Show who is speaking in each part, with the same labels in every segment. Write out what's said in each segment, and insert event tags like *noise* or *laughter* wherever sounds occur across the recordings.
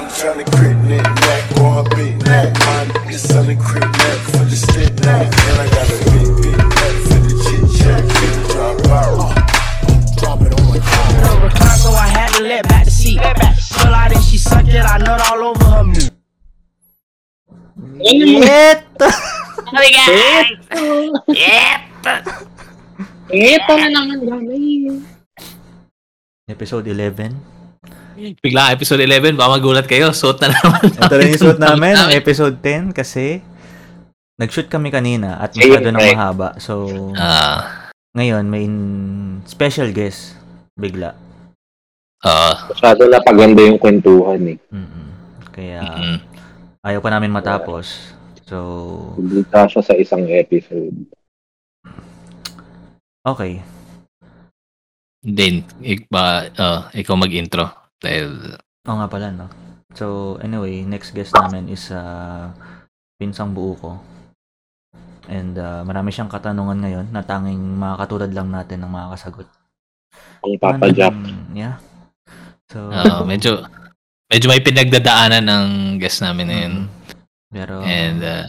Speaker 1: I'm tryna crit neck, neck, or a big neck. My nigga selling crit neck for the stick neck. And I got a big, big neck for the chit chat. Drop out. Uh, drop it on my car.
Speaker 2: Recline, so I had to let back the seat. Pull out and she sucked it, I nut all over her meat.
Speaker 3: Ito!
Speaker 4: Eto na naman, gamay.
Speaker 3: Episode 11.
Speaker 5: Bigla episode 11, baka magulat kayo. Suot na naman.
Speaker 3: Ito rin yung suot namin, ang episode 10 kasi nag-shoot kami kanina at masyado nang
Speaker 4: Right.
Speaker 3: mahaba. So,
Speaker 5: Ah,
Speaker 3: ngayon may in- special guest bigla.
Speaker 5: ah,
Speaker 4: Masyado na paganda yung kwentuhan eh.
Speaker 3: Mm-mm. Kaya
Speaker 5: mm.
Speaker 3: ayaw pa namin matapos. So,
Speaker 4: Publika siya sa isang episode.
Speaker 3: okay.
Speaker 5: Din, ik ba, ah, ikaw mag-intro. Dahil,
Speaker 3: Oo nga pala, no? So, anyway, next guest namin is uh, pinsang buo ko. And uh, marami siyang katanungan ngayon na tanging mga katulad lang natin ang makakasagot.
Speaker 4: Ang Papa Jack.
Speaker 3: Mm, yeah. So,
Speaker 5: ah, medyo, medyo may pinagdadaanan ng guest namin na yun.
Speaker 3: mm, pero,
Speaker 5: And, ah,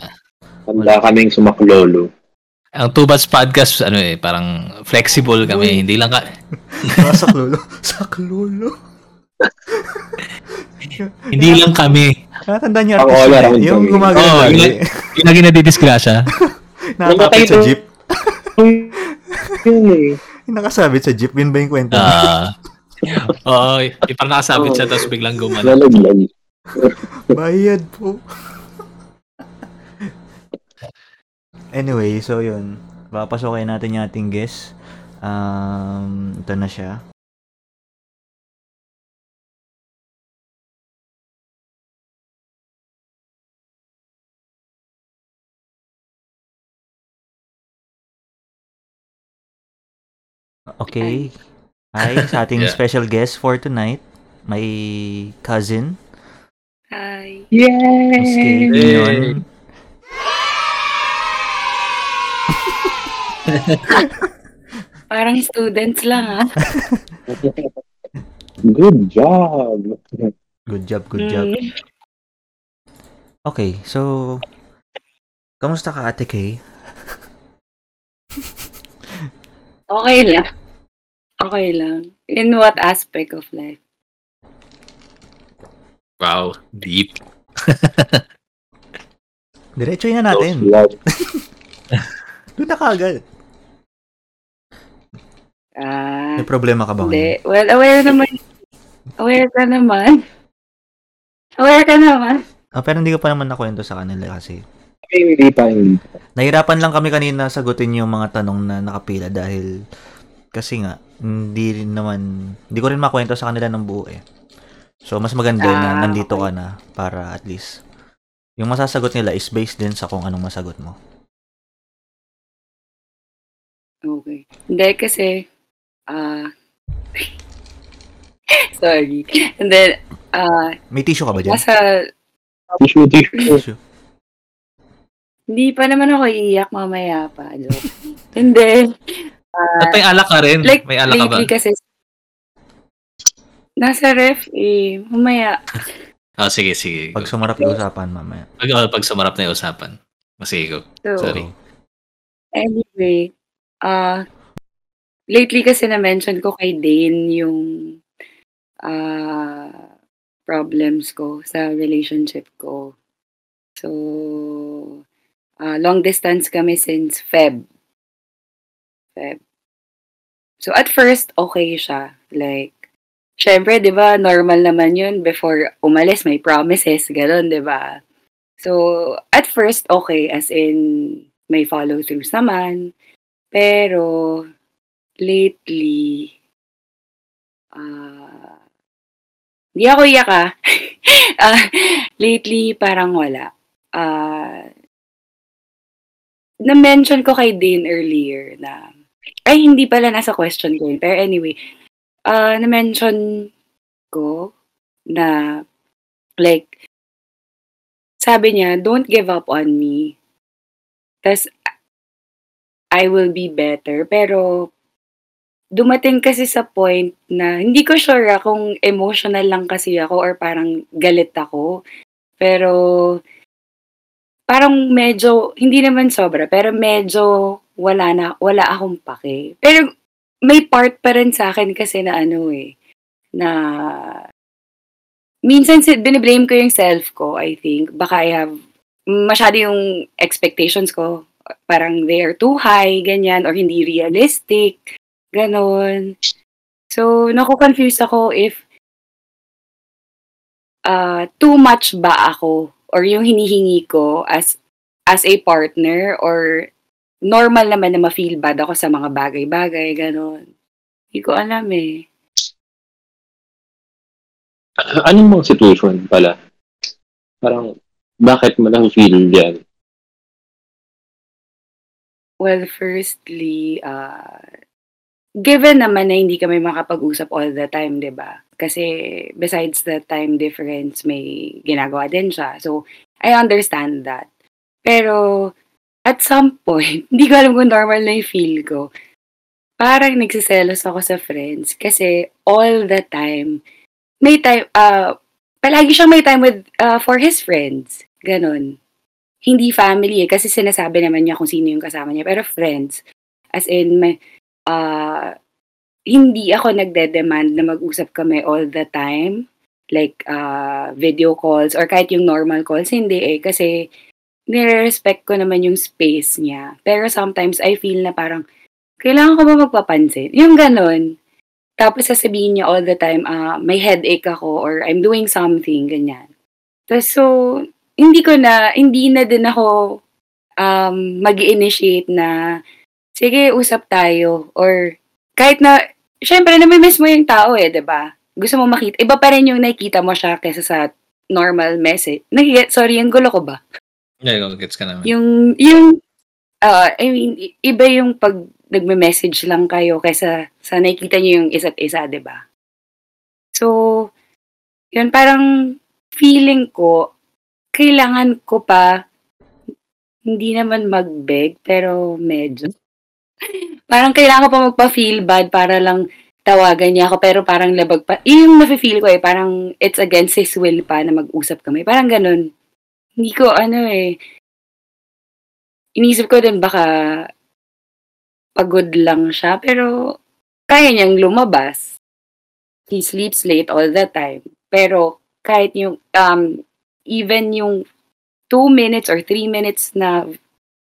Speaker 4: Handa kaming sumaklolo.
Speaker 5: ang Two Bats Podcast, ano eh, parang flexible kami. Hindi lang ka, *laughs*
Speaker 3: Ah, saklolo. *laughs* saklolo.
Speaker 5: Hindi lang kami.
Speaker 3: Natandaan niyo
Speaker 4: Ang
Speaker 3: artist
Speaker 4: all
Speaker 3: na
Speaker 4: around
Speaker 3: yun, yung
Speaker 4: kami.
Speaker 3: gumagano
Speaker 5: Oo,
Speaker 3: lagi.
Speaker 5: yun, yung lagi nadidisgrasya. *laughs*
Speaker 3: Nakakapit sa
Speaker 4: Namatay
Speaker 3: jeep.
Speaker 4: Yun *laughs* eh.
Speaker 3: Yung nakasabit sa jeep, yun ba yung kwento?
Speaker 5: Ah, Oo, yung parang nakasabit siya tapos biglang gumano.
Speaker 4: Lalaglag. *laughs*
Speaker 3: Bayad po. anyway, so yun. Papasokin natin yung ating guest. Um, ito na siya. Okay. Hi, sa *laughs* ating
Speaker 5: Yeah.
Speaker 3: special guest for tonight, my cousin,
Speaker 6: Hi.
Speaker 3: Miss Kay
Speaker 4: Yay!
Speaker 3: Pinon. *laughs*
Speaker 6: Parang students lang ah. *laughs*
Speaker 4: Good job.
Speaker 3: Good job, good job.
Speaker 6: Mm.
Speaker 3: Okay, so, kamusta ka Ate Kay?
Speaker 6: Okay lang. Okay lang. In what aspect of life?
Speaker 5: Wow, deep. *laughs*
Speaker 3: Diretsoy na natin. *laughs* Doon na kaagad.
Speaker 6: Ah,
Speaker 3: May problema ka ba ngayon?
Speaker 6: hindi. Well, aware naman. Aware ka naman. Aware ka naman.
Speaker 3: Ah, pero hindi ko pa naman nakwento sa kanila kasi
Speaker 4: Ay, hindi pa, hindi pa.
Speaker 3: nahirapan lang kami kanina sagutin yung mga tanong na nakapila dahil kasi nga, hindi rin naman, hindi ko rin makwento sa kanila ng buo eh. So, mas maganda na
Speaker 6: Ah,
Speaker 3: nandito
Speaker 6: okay.
Speaker 3: ka na para at least yung masasagot nila is based din sa kung anong masagot mo.
Speaker 6: Okay. Hindi kasi, ah, *laughs* sorry. And then, ah,
Speaker 3: May tissue ka ba dyan?
Speaker 6: nasa,
Speaker 4: Tissue, tissue.
Speaker 3: Tissue.
Speaker 6: hindi pa naman ako iiyak mamaya pa. Joke. Hindi.
Speaker 5: At may alak ka rin.
Speaker 6: Like,
Speaker 5: may alak ka ba?
Speaker 6: kasi, nasa ref eh, mamaya.
Speaker 5: Ah, sige, sige.
Speaker 3: Pag sumarap yung usapan mamaya.
Speaker 5: Pag, oh, pag sumarap na yung usapan. Sige, go.
Speaker 6: So,
Speaker 5: Sorry.
Speaker 6: Anyway, ah lately kasi na-mention ko kay Dane yung ah problems ko sa relationship ko. So, ah long distance kami since Feb. Feb. So, at first, okay siya. Like, syempre, di ba, normal naman yun before umalis, may promises, gano'n, di ba? So, at first, okay, as in, may follow-throughs naman. Pero, lately, ah, hindi ako iyak ah. *laughs* Ah, lately, parang wala. Ah, na-mention ko kay Dane earlier na, ay, hindi pala nasa question ko yun. Pero anyway, ah, na-mention ko na, like, sabi niya, don't give up on me. Tapos, I will be better. Pero, dumating kasi sa point na hindi ko sure ah, kung emotional lang kasi ako or parang galit ako. Pero parang medyo hindi naman sobra, pero medyo wala na wala akong pake. Pero may part pa rin sa akin kasi na ano eh, na minsan si bine-blame ko yung self ko, I think. Baka I have masyado yung expectations ko. Parang they are too high, ganyan, or hindi realistic, ganon. So, naku-confuse ako if uh, too much ba ako or yung hinihingi ko as as a partner or normal naman na ma-feel bad ako sa mga bagay-bagay, ganon. Hindi ko alam eh.
Speaker 4: Anong mga situation pala? Parang, bakit mo lang feel yan?
Speaker 6: Well, firstly, uh, given naman na hindi kami makapag-usap all the time, 'di ba? Kasi besides the time difference, may ginagawa din siya. So, I understand that. Pero at some point, *laughs* hindi ko alam kung normal na yung feel ko. Parang nagsiselos ako sa friends kasi all the time may time uh, palagi siyang may time with uh, for his friends. Ganon. Hindi family eh, kasi sinasabi naman niya kung sino yung kasama niya. Pero friends, as in, may, uh, hindi ako nagde-demand na mag-usap kami all the time. Like, uh, video calls or kahit yung normal calls. Hindi eh, kasi nire-respect ko naman yung space niya. Pero sometimes I feel na parang, kailangan ko ba magpapansin? Yung ganon. Tapos sasabihin niya all the time, ah, may headache ako or I'm doing something, ganyan. Tapos so, hindi ko na, hindi na din ako um, mag initiate na, sige, usap tayo. Or kahit na, syempre, namimiss mo yung tao eh, ba? Gusto mo makita. Iba pa rin yung nakikita mo siya kaysa sa normal message. Nakiget, sorry, yung gulo ko ba?
Speaker 5: Yeah, gets ka naman.
Speaker 6: Yung, yung, uh, I mean, iba yung pag nagme-message lang kayo kaysa sa nakikita niyo yung isa't isa, 'di ba? So, yun parang feeling ko, kailangan ko pa, hindi naman mag-beg, pero medyo. *laughs* parang kailangan ko pa magpa-feel bad para lang tawagan niya ako, pero parang labag pa. Yun yung nafe-feel ko eh, parang it's against his will pa na mag-usap kami. Parang ganun. Hindi ko, ano eh, inisip ko din baka pagod lang siya, pero kaya niyang lumabas. He sleeps late all the time. Pero kahit yung, um, even yung two minutes or three minutes na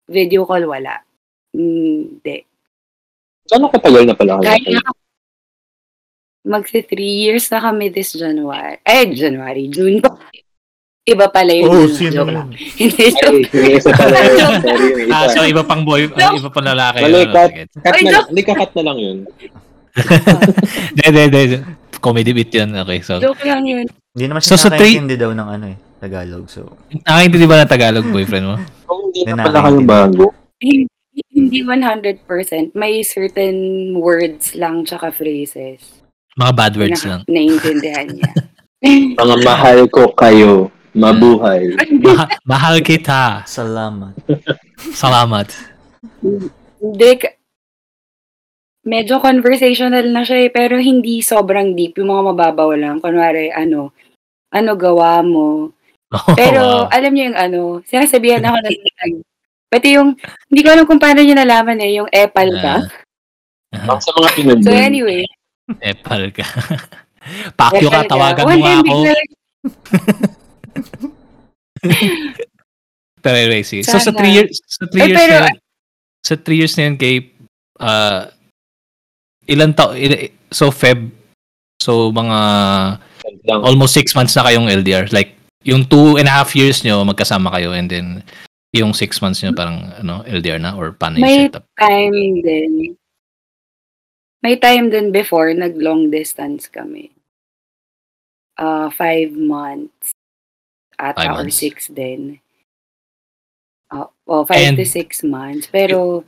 Speaker 6: video call, wala. Hindi.
Speaker 4: Gano'ng katagal na pala?
Speaker 6: Kahit na magsi three years na kami this January. Eh, January, June pa. Iba pala yun.
Speaker 3: Oh, sino
Speaker 6: lang.
Speaker 3: yun?
Speaker 6: Hindi, joke.
Speaker 4: may isa pala yun. Sorry, yung isa.
Speaker 5: Ah, so iba pang boy, iba pang lalaki.
Speaker 4: Mali,
Speaker 5: yun,
Speaker 4: cut. Cut
Speaker 6: Ay,
Speaker 4: na lang.
Speaker 6: joke.
Speaker 4: Hindi, kakat na lang yun. *laughs*
Speaker 5: Hindi, hindi, hindi. Comedy bit yun. Okay, so.
Speaker 6: Joke lang yun.
Speaker 3: Hindi naman
Speaker 5: So,
Speaker 3: siya
Speaker 5: sa three-
Speaker 3: nakakaintindi daw ng ano eh, Tagalog. So,
Speaker 5: Nakakaintindi ba ng Tagalog boyfriend mo? *laughs*
Speaker 4: Kung hindi na pala kayo bago,
Speaker 6: Hindi, hindi 100%. May certain words lang tsaka phrases
Speaker 5: Mga bad words
Speaker 6: na
Speaker 5: lang.
Speaker 6: naiintindihan niya. *laughs*
Speaker 4: mga mahal ko kayo, mabuhay.
Speaker 5: Maha- mahal kita.
Speaker 3: salamat.
Speaker 5: Salamat.
Speaker 6: Hindi, ka- medyo conversational na siya eh, pero hindi sobrang deep. Yung mga mababaw lang. Kunwari, ano, ano gawa mo. *laughs* Pero,
Speaker 5: wow.
Speaker 6: alam niyo yung ano, sinasabihan ako ng Pati yung, hindi ko alam kung paano niya nalaman eh, yung epal ka.
Speaker 5: Ah,
Speaker 4: sa mga pinundin.
Speaker 6: so anyway,
Speaker 5: epal ka. *laughs* Pakyo ka, tawagan mo ako. *laughs* Pero anyway, sige. So sa
Speaker 6: Sana.
Speaker 5: 3 years, sa 3
Speaker 6: Eh,
Speaker 5: years
Speaker 6: pero-
Speaker 5: na yun, sa 3 years na yun, kay, uh, ilan tao, il- so Feb, so mga almost 6 months na kayong LDR. Like, yung 2 and a half years nyo, magkasama kayo, and then, yung 6 months nyo, parang, ano, LDR na, or paano yung
Speaker 6: May
Speaker 5: setup?
Speaker 6: time din. May time din before, nag-long distance kami. Uh, five months. Ata
Speaker 5: Five
Speaker 6: or
Speaker 5: months.
Speaker 6: six din. Uh, oh, five
Speaker 5: And-
Speaker 6: to six months. Pero,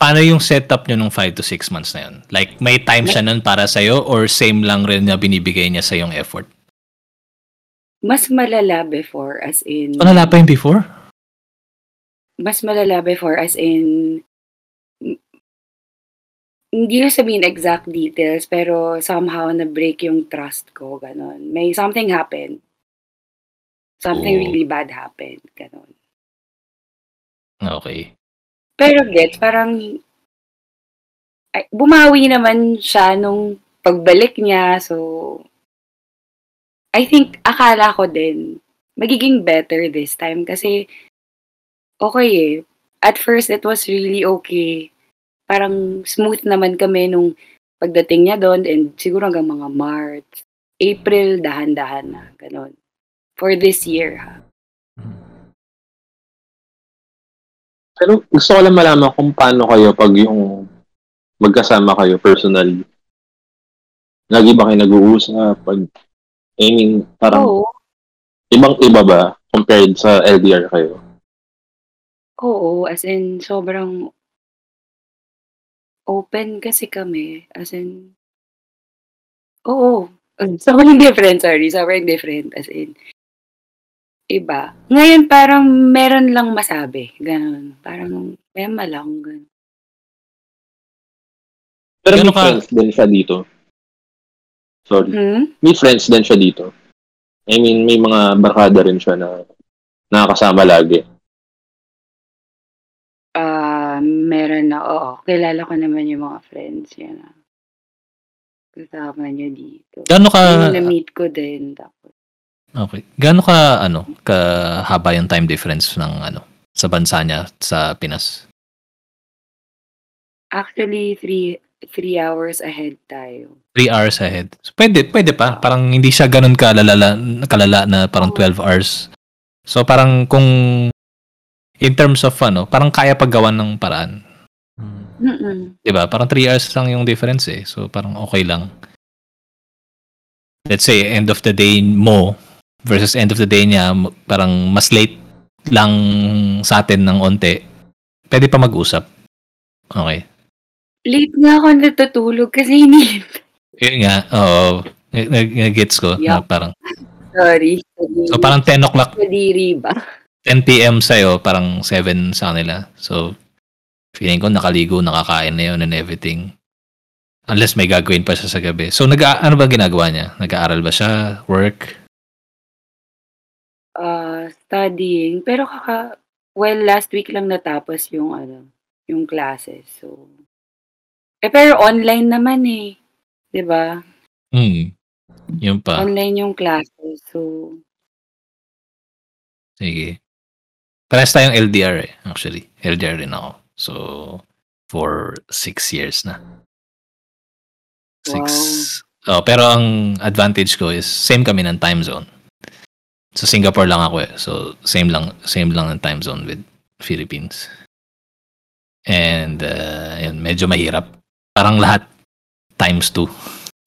Speaker 5: Paano yung setup nyo nung 5 to 6 months na yun? Like, may time siya nun para sa'yo, or same lang rin na binibigay niya sa yung effort?
Speaker 6: mas malala before as in...
Speaker 5: So, nala pa yung before?
Speaker 6: Mas malala before as in... hindi ko sabihin exact details, pero somehow na-break yung trust ko, ganon. May something happened. Something
Speaker 5: Oh.
Speaker 6: really bad happened, ganon.
Speaker 5: Okay.
Speaker 6: Pero gets, parang ay, bumawi naman siya nung pagbalik niya. So, I think, akala ko din, magiging better this time. Kasi, okay eh. At first, it was really okay. Parang smooth naman kami nung pagdating niya doon and siguro hanggang mga March, April, dahan-dahan na. Ganon. For this year, ha.
Speaker 4: Pero gusto ko lang malaman kung paano kayo pag yung magkasama kayo personally. Lagi ba kayo nag-uusap? Pag, I mean, parang
Speaker 6: Oo.
Speaker 4: ibang-iba ba compared sa LDR kayo?
Speaker 6: Oo, as in, sobrang open kasi kami. As in, oo. Sobrang different, sorry. Sobrang different. As in, iba. Ngayon, parang meron lang masabi. Ganon. Parang, mema lang. Ganon.
Speaker 4: Pero may
Speaker 5: Gano'n ka-
Speaker 4: friends din siya dito. Sorry.
Speaker 6: Hmm?
Speaker 4: May friends din siya dito. I mean, may mga barkada rin siya na nakakasama lagi.
Speaker 6: Ah, meron na, oo. Kilala ko naman yung mga friends yan. ah. Kasama niya dito.
Speaker 5: Gaano ka
Speaker 6: Yung na-meet ko din. Tapos,
Speaker 5: Okay. Gaano ka ano, kahaba yung time difference ng ano sa bansa niya sa Pinas?
Speaker 6: actually, three, three hours ahead tayo.
Speaker 5: 3 hours ahead. So, pwede, pwede pa. Parang hindi siya ganun kalala, kalala na parang 12 hours. So parang kung in terms of ano, parang kaya paggawan ng paraan.
Speaker 3: Mm.
Speaker 6: Mm-mm.
Speaker 5: 'Di ba? Parang 3 hours lang yung difference eh. So parang okay lang. Let's say end of the day mo versus end of the day niya, parang mas late lang sa atin ng onte. Pwede pa mag-usap. Okay.
Speaker 6: Late nga ako natutulog kasi hindi.
Speaker 5: Yun nga, oo. Nag-gets ko na
Speaker 6: Yeah.
Speaker 5: parang,
Speaker 6: Sorry.
Speaker 5: so parang 10 o'clock,
Speaker 6: Kadiri ba?
Speaker 5: 10 p.m. sa'yo, parang 7 sa kanila. So, feeling ko nakaligo, nakakain na yun and everything. Unless may gagawin pa siya sa gabi. So, nag ano ba ginagawa niya? Nag-aaral ba siya? Work?
Speaker 6: Uh, studying. Pero kaka, well, last week lang natapos yung ano, yung classes. So, eh, pero online naman eh. 'Di ba?
Speaker 5: Hmm. Yun pa.
Speaker 6: Online yung classes. So,
Speaker 5: Sige. Parehas tayong LDR eh, actually. LDR rin ako. So, for six years na. Six. Oh, pero ang advantage ko is same kami ng time zone. Sa Singapore lang ako eh. So, same lang, same lang ng time zone with Philippines. And, uh, yun, medyo mahirap. Parang lahat times two.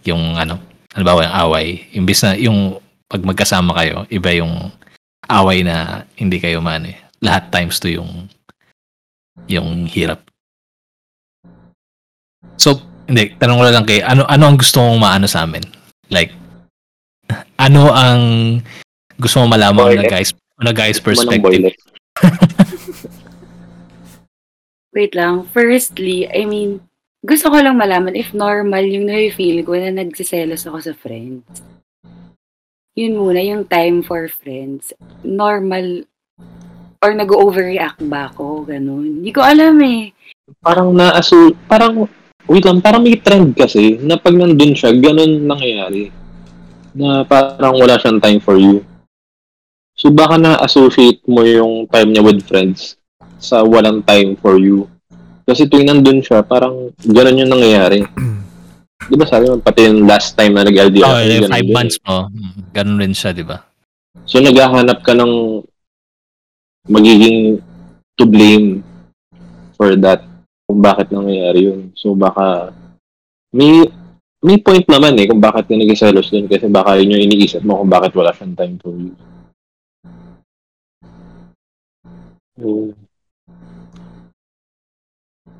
Speaker 5: Yung ano, halimbawa yung away. Imbis na yung pag magkasama kayo, iba yung away na hindi kayo man eh. Lahat times to yung yung hirap. So, hindi, tanong ko lang kay, ano, ano ang gusto mong maano sa amin? Like, *laughs* ano ang gusto mong malaman na
Speaker 4: Boylet.
Speaker 5: guys, na guys perspective? *laughs*
Speaker 6: wait lang. Firstly, I mean, gusto ko lang malaman if normal yung na-feel ko na nagsiselos ako sa friends. Yun muna, yung time for friends. Normal or nag-overreact ba ako, ganun. Hindi ko alam eh.
Speaker 4: Parang naasu... Parang... Wait lang, parang may trend kasi na pag nandun siya, ganun nangyayari. Na parang wala siyang time for you. So baka na-associate mo yung time niya with friends sa walang time for you. Kasi tuwing nandun siya, parang ganun yung nangyayari. *clears throat* Di ba sabi mo, pati yung last time na nag-LDR.
Speaker 5: Oh, yung five
Speaker 4: din
Speaker 5: months mo. Ganun rin siya, di ba?
Speaker 4: So naghahanap ka ng magiging to blame for that kung bakit nangyayari yun. So baka may may point naman eh kung bakit ka nagsiselos dun kasi baka yun yung iniisip mo kung bakit wala siyang time for you. So,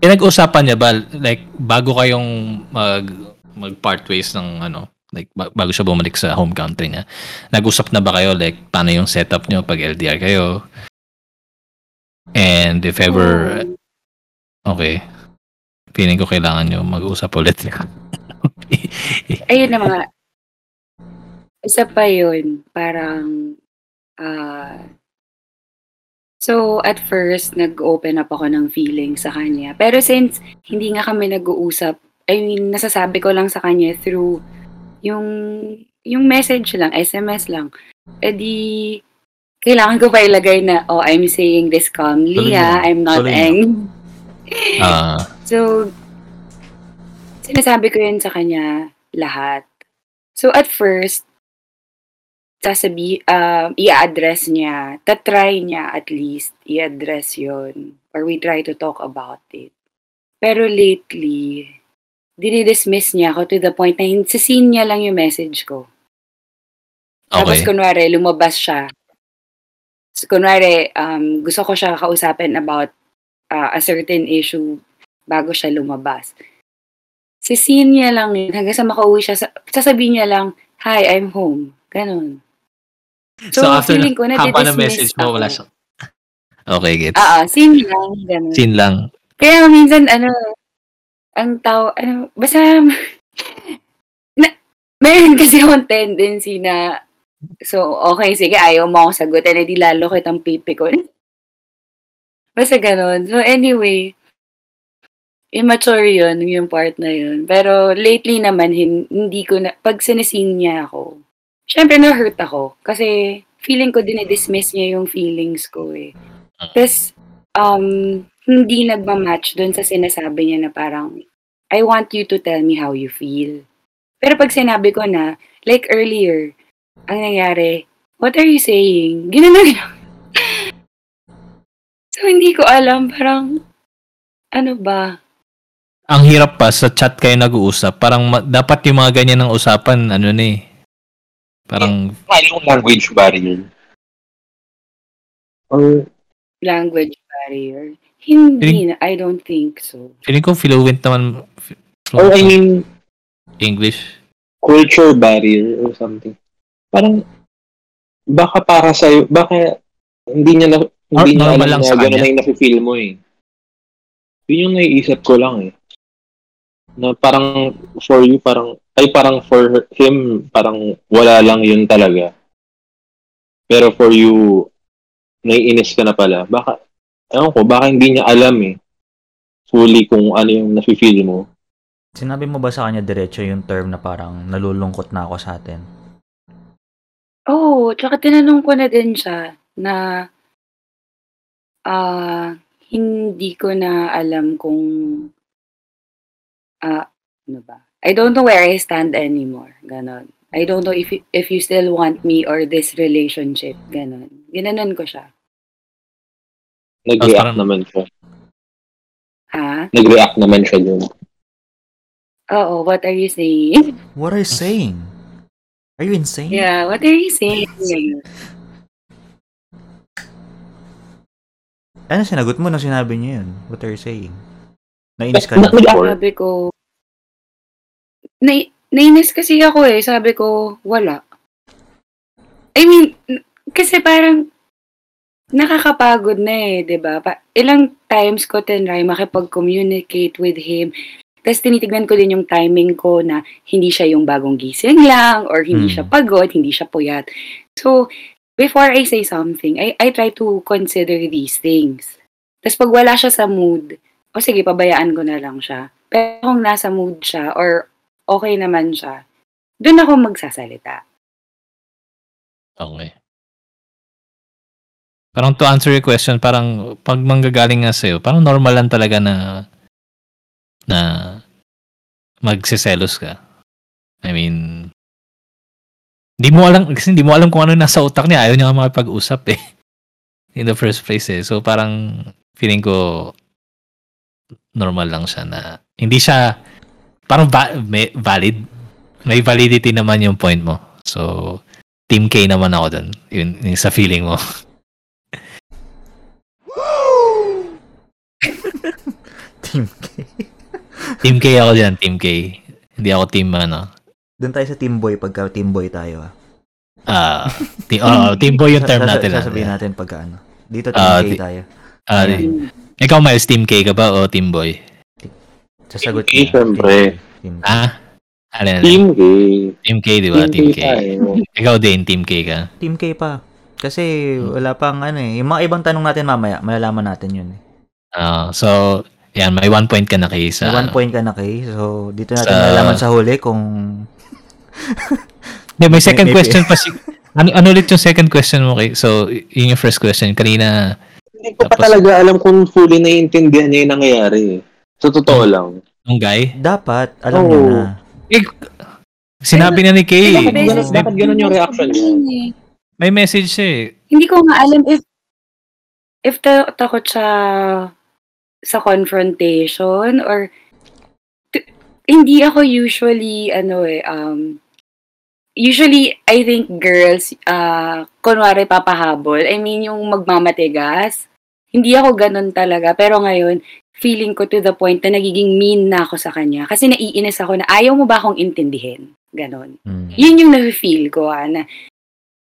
Speaker 5: Pinag-usapan niya ba, like, bago kayong mag, mag-part ways ng, ano, like, ba- bago siya bumalik sa home country niya, nag-usap na ba kayo, like, paano yung setup niyo pag LDR kayo? And if ever,
Speaker 6: Oo.
Speaker 5: okay. feeling ko kailangan nyo mag-usap ulit. *laughs*
Speaker 6: Ayun na mga, isa pa yun, parang, ah, so at first, nag-open up ako ng feeling sa kanya. Pero since hindi nga kami nag-uusap, I mean, nasasabi ko lang sa kanya through yung, yung message lang, SMS lang. Eh di, kailangan ko pa ilagay na, oh, I'm saying this calmly,
Speaker 3: Tuloy
Speaker 6: ah,
Speaker 3: mo.
Speaker 6: I'm not angry.
Speaker 5: Ah, *laughs*
Speaker 6: So, sinasabi ko yun sa kanya lahat. So, at first, sasabi, um, i-address niya, tatry niya at least i-address yon or we try to talk about it. Pero lately, dinidismiss niya ako to the point na hin- sa scene niya lang yung message ko. Tapos
Speaker 5: okay.
Speaker 6: kunwari, lumabas siya. So, kunwari, um, gusto ko siya kausapin about uh, a certain issue bago siya lumabas. Si scene niya lang yun, hanggang sa makauwi siya, sa- sasabihin niya lang, Hi, I'm home. Ganon.
Speaker 5: So, after
Speaker 6: feeling ko,
Speaker 5: haba
Speaker 6: nadidismiss
Speaker 5: message mo, wala siya. Okay, gets.
Speaker 6: Ah, ah, scene lang, ganon.
Speaker 5: Scene lang.
Speaker 6: Kaya minsan, ano, ang tao, ano, basta, *laughs* na, meron kasi akong tendency na, so, okay, sige, ayaw mo akong sagutin, edi lalo kitang pipikon. *laughs* Basta ganon. So, anyway, immature yun, yung part na yun. Pero, lately naman, hin- hindi ko na, pag sinisin niya ako, syempre na-hurt ako. Kasi, feeling ko dinidismiss niya yung feelings ko eh. Tapos, um, hindi nagmamatch doon sa sinasabi niya na parang, I want you to tell me how you feel. Pero pag sinabi ko na, like earlier, ang nangyari, what are you saying? Ginanon lang. *laughs* so, hindi ko alam, parang, ano ba?
Speaker 5: Ang hirap pa, sa chat kayo nag-uusap, parang ma- dapat yung mga ganyan ng usapan, ano na eh. Parang,
Speaker 4: Yung language barrier. Or,
Speaker 6: Language barrier? Hindi na, I don't think so.
Speaker 5: feeling ko fluent naman. f-
Speaker 4: or I
Speaker 5: fluent
Speaker 4: mean,
Speaker 5: English.
Speaker 4: culture barrier or something. Parang, baka para sa'yo, baka hindi niya na, hindi
Speaker 5: Or
Speaker 4: niya
Speaker 5: normal
Speaker 4: alam
Speaker 5: lang
Speaker 4: na
Speaker 5: sa
Speaker 4: gano'n na yung nafe-feel mo eh. Yun yung naiisip ko lang eh. Na parang for you, parang, ay parang for him, parang wala lang yun talaga. Pero for you, naiinis ka na pala. Baka, ewan ko, baka hindi niya alam eh. Fully kung ano yung nafe-feel mo.
Speaker 3: Sinabi mo ba sa kanya diretso yung term na parang nalulungkot na ako sa atin?
Speaker 6: Oh, tsaka tinanong ko na din siya na ah hindi ko na alam kung ah ano ba? I don't know where I stand anymore. Ganon. I don't know if you, if you still want me or this relationship. Ganon. Ginanon ko siya.
Speaker 4: Nag-react
Speaker 5: parang-
Speaker 4: naman siya.
Speaker 6: Ha?
Speaker 4: Nag-react naman siya dun.
Speaker 6: Oo, what are you saying? *laughs*
Speaker 3: What are you saying? Are you insane?
Speaker 6: yeah, what are you saying?
Speaker 3: Ano sinagot mo nung sinabi niya yun? What are you saying? Nainis ka
Speaker 4: Na-
Speaker 6: Sabi ko, na, nainis kasi ako eh. Sabi ko, wala. I mean, kasi parang nakakapagod na eh, 'di ba? Pa- ilang times ko tinry makipag-communicate with him. Tapos tinitignan ko din yung timing ko na hindi siya yung bagong gising lang or hindi
Speaker 3: Hmm.
Speaker 6: siya pagod, hindi siya puyat. So, before I say something, I, I try to consider these things. Tapos pag wala siya sa mood, o sige, pabayaan ko na lang siya. Pero kung nasa mood siya or okay naman siya, doon ako magsasalita.
Speaker 5: Okay. Parang to answer your question, parang pag manggagaling nga sa'yo, parang normal lang talaga na na magsiselos ka. I mean, di mo alam, kasi hindi mo alam kung ano nasa utak niya. Ayaw niya nga makipag-usap eh. *laughs* In the first place eh. So parang feeling ko normal lang siya na hindi siya parang va- may valid. May validity naman yung point mo. So, Team K naman ako dun. Yun, yung sa feeling mo. *laughs*
Speaker 3: Team K.
Speaker 5: Team K ako dyan, Team K. Hindi ako team ano.
Speaker 3: Doon tayo sa team boy pagka team boy tayo ah.
Speaker 5: Ah, team, oh, team boy yung term natin. ah.
Speaker 3: Sasabihin natin pagka ano. Dito team
Speaker 5: Ah,
Speaker 3: K tayo.
Speaker 5: Ah,
Speaker 3: Ayan.
Speaker 5: Ikaw, Miles, Team K ka ba o Team Boy?
Speaker 3: Sasagot
Speaker 4: Team K,
Speaker 3: niya.
Speaker 4: syempre.
Speaker 3: Team K.
Speaker 5: Ah? Ano na?
Speaker 4: Team K.
Speaker 5: Team K, di ba? Team K. *laughs* Ikaw din, Team K ka.
Speaker 3: Team K pa. Kasi wala pang ano eh. Yung mga ibang tanong natin mamaya, malalaman natin yun eh.
Speaker 5: Ah, so, yan, may one point ka na kay sa...
Speaker 3: May one point ka na kay. So, dito natin
Speaker 5: Sa-
Speaker 3: malalaman sa huli kung *laughs*
Speaker 5: Hindi, may second question pa si... Ano, ano ulit yung second question mo kay... So, yun yung first question. Kanina,
Speaker 4: Hindi ko pa
Speaker 5: Tapos-
Speaker 4: talaga alam kung fully naiintindihan niya yung nangyayari. eh. Sa totoo lang.
Speaker 5: yung guy,
Speaker 3: dapat, alam
Speaker 4: Oo.
Speaker 3: niya na.
Speaker 5: eh, sinabi na ni Kay.
Speaker 4: Bakit
Speaker 5: May,
Speaker 4: ganun- bakit ganun yung reaction niya?
Speaker 5: may message siya eh.
Speaker 6: Hindi ko nga alam if if ta- takot siya sa confrontation or t- hindi ako usually ano eh um usually I think girls uh kunwari papahabol I mean yung magmamatigas hindi ako ganun talaga pero ngayon feeling ko to the point na nagiging mean na ako sa kanya kasi naiinis ako na ayaw mo ba akong intindihin ganon
Speaker 3: Mm.
Speaker 6: yun yung na-feel ko, ah, na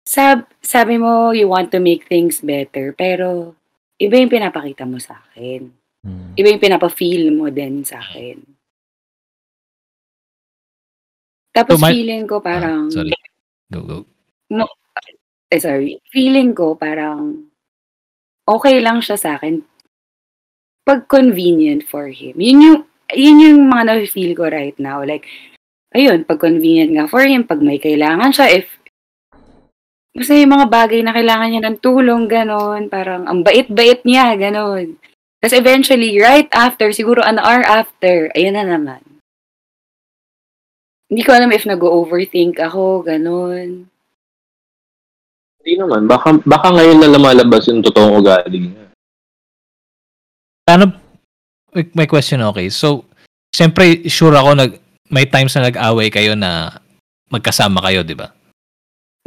Speaker 6: sab sabi mo, you want to make things better, pero iba yung pinapakita mo sa akin.
Speaker 3: Mm.
Speaker 6: Iba yung pinapa-feel mo din sa akin. Tapos
Speaker 5: So, my-
Speaker 6: feeling ko parang,
Speaker 5: Ah, sorry. Go, go.
Speaker 6: eh sorry, feeling ko parang okay lang siya sa akin pag convenient for him. Yun yung, yun yung mga na-feel ko right now. Like, ayun, pag convenient nga for him, pag may kailangan siya, if basta yung mga bagay na kailangan niya ng tulong, ganon, parang ang bait-bait niya, ganon. Tapos eventually, right after, siguro an hour after, ayun na naman. Hindi ko alam if nag-overthink ako, ganon.
Speaker 4: Hindi naman. Baka, baka ngayon na lumalabas yung totoong ugali niya.
Speaker 5: Paano, may, may question okay. So, siyempre, sure ako, nag, may times na nag-away kayo na magkasama kayo, di ba?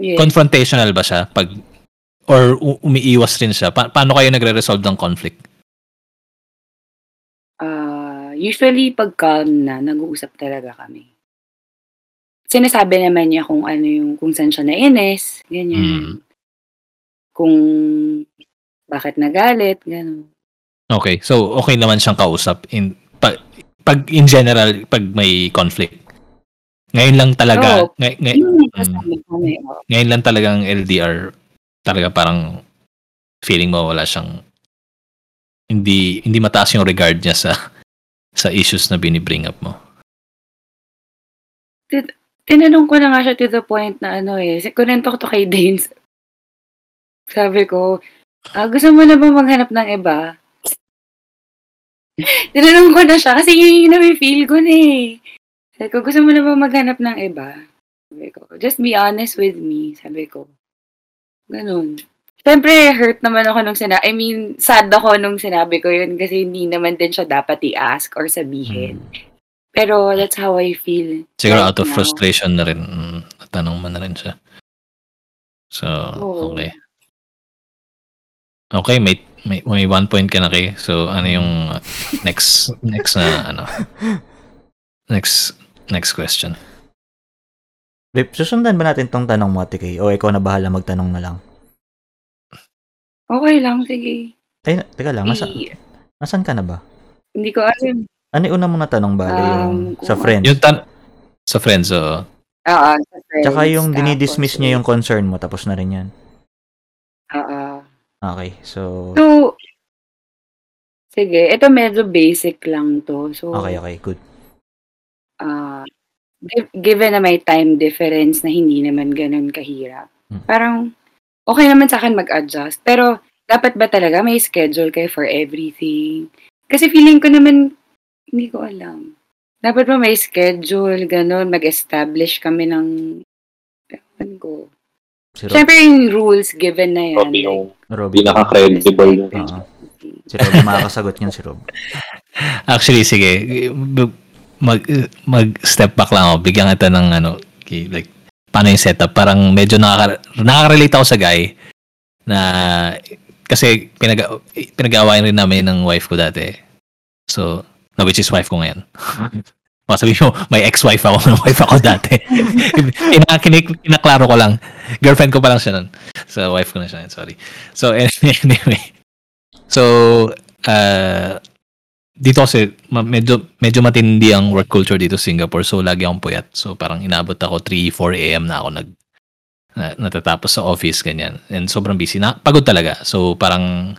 Speaker 6: Yes.
Speaker 5: Confrontational ba siya? Pag, or umiiwas rin siya? Pa- paano kayo nagre-resolve ng conflict?
Speaker 6: Ah, usually, pag calm na, nag-uusap talaga kami. Sinasabi naman niya kung ano yung, kung saan siya nainis, ganyan.
Speaker 5: Mm.
Speaker 6: Kung bakit nagalit, gano'n.
Speaker 5: Okay. So, okay naman siyang kausap in pag, pag in general, pag may conflict. Ngayon lang talaga,
Speaker 6: Oo.
Speaker 5: ngay- ngay-
Speaker 6: oh.
Speaker 5: ngayon lang talagang LDR talaga parang feeling mo wala siyang hindi hindi mataas yung regard niya sa sa issues na binibring up mo.
Speaker 6: Tinanong ko na nga siya to the point na ano eh, kunento ko to kay Dane. Sabi ko, ah, gusto mo na ba maghanap ng iba? *laughs* Tinanong ko na siya kasi yun yung na-feel ko na eh. Sabi ko, gusto mo na ba maghanap ng iba? Sabi ko, just be honest with me. Sabi ko, ganun. Siyempre, hurt naman ako nung sinabi, I mean, sad ako nung sinabi ko yun kasi hindi naman din siya dapat i-ask or sabihin. Pero that's how I feel.
Speaker 5: Siguro
Speaker 6: right
Speaker 5: out of
Speaker 6: now.
Speaker 5: frustration na rin, mm, natanong mo na rin siya. So,
Speaker 6: Oo.
Speaker 5: okay. Okay, may, may, may one point ka na kay. So, ano yung next, next na, ano, next, next question.
Speaker 3: Rip, susundan ba natin tong tanong mo, Ate Kay? O ikaw na bahala magtanong na lang?
Speaker 6: Okay lang, sige.
Speaker 3: Ay, teka lang, nasa,
Speaker 6: I-
Speaker 3: nasan ka na ba?
Speaker 6: hindi ko alam.
Speaker 3: Ano yung una mong natanong ba? yung
Speaker 6: Um,
Speaker 3: sa
Speaker 6: kung-
Speaker 3: friends?
Speaker 5: Yung tan, sa friends, oo.
Speaker 6: Oo, sa friends.
Speaker 3: Tsaka yung
Speaker 6: tapos,
Speaker 3: dinidismiss niya yung concern mo, tapos na rin yan.
Speaker 6: Oo.
Speaker 3: Okay, so...
Speaker 6: So, sige, ito medyo basic lang to. So,
Speaker 3: Okay, okay, good.
Speaker 6: ah, gi- given na may time difference na hindi naman ganun kahirap,
Speaker 3: Hmm.
Speaker 6: parang okay naman sa akin mag-adjust. Pero, dapat ba talaga may schedule kayo for everything? Kasi feeling ko naman, hindi ko alam. Dapat ba may schedule, ganun, mag-establish kami ng, ewan ko.
Speaker 3: Si Rob,
Speaker 6: Siyempre yung rules given na yan.
Speaker 4: Yung
Speaker 3: Robbie.
Speaker 4: pinaka-credible
Speaker 3: Oo. Si Rob, yung makakasagot niyan si Rob. *laughs*
Speaker 5: Actually, sige. Mag, mag-step back lang ako. Bigyan kita ng ano, okay, like, paano yung setup. Parang medyo nakaka, nakaka-relate ako sa guy na kasi pinag, pinag-awayan rin namin ng wife ko dati. So, na which is wife ko ngayon. *laughs* Sabihin mo, may ex-wife ako, *laughs* may wife ako dati. Ina, kinik, kinaklaro ko lang. Girlfriend ko pa lang siya nun. So, wife ko na siya. Sorry. So, *laughs* anyway. So, uh, dito kasi medyo medyo matindi ang work culture dito sa Singapore so lagi akong puyat. So parang inabot ako 3 4 AM na ako nag na, natatapos sa office ganyan. And sobrang busy na pagod talaga. So parang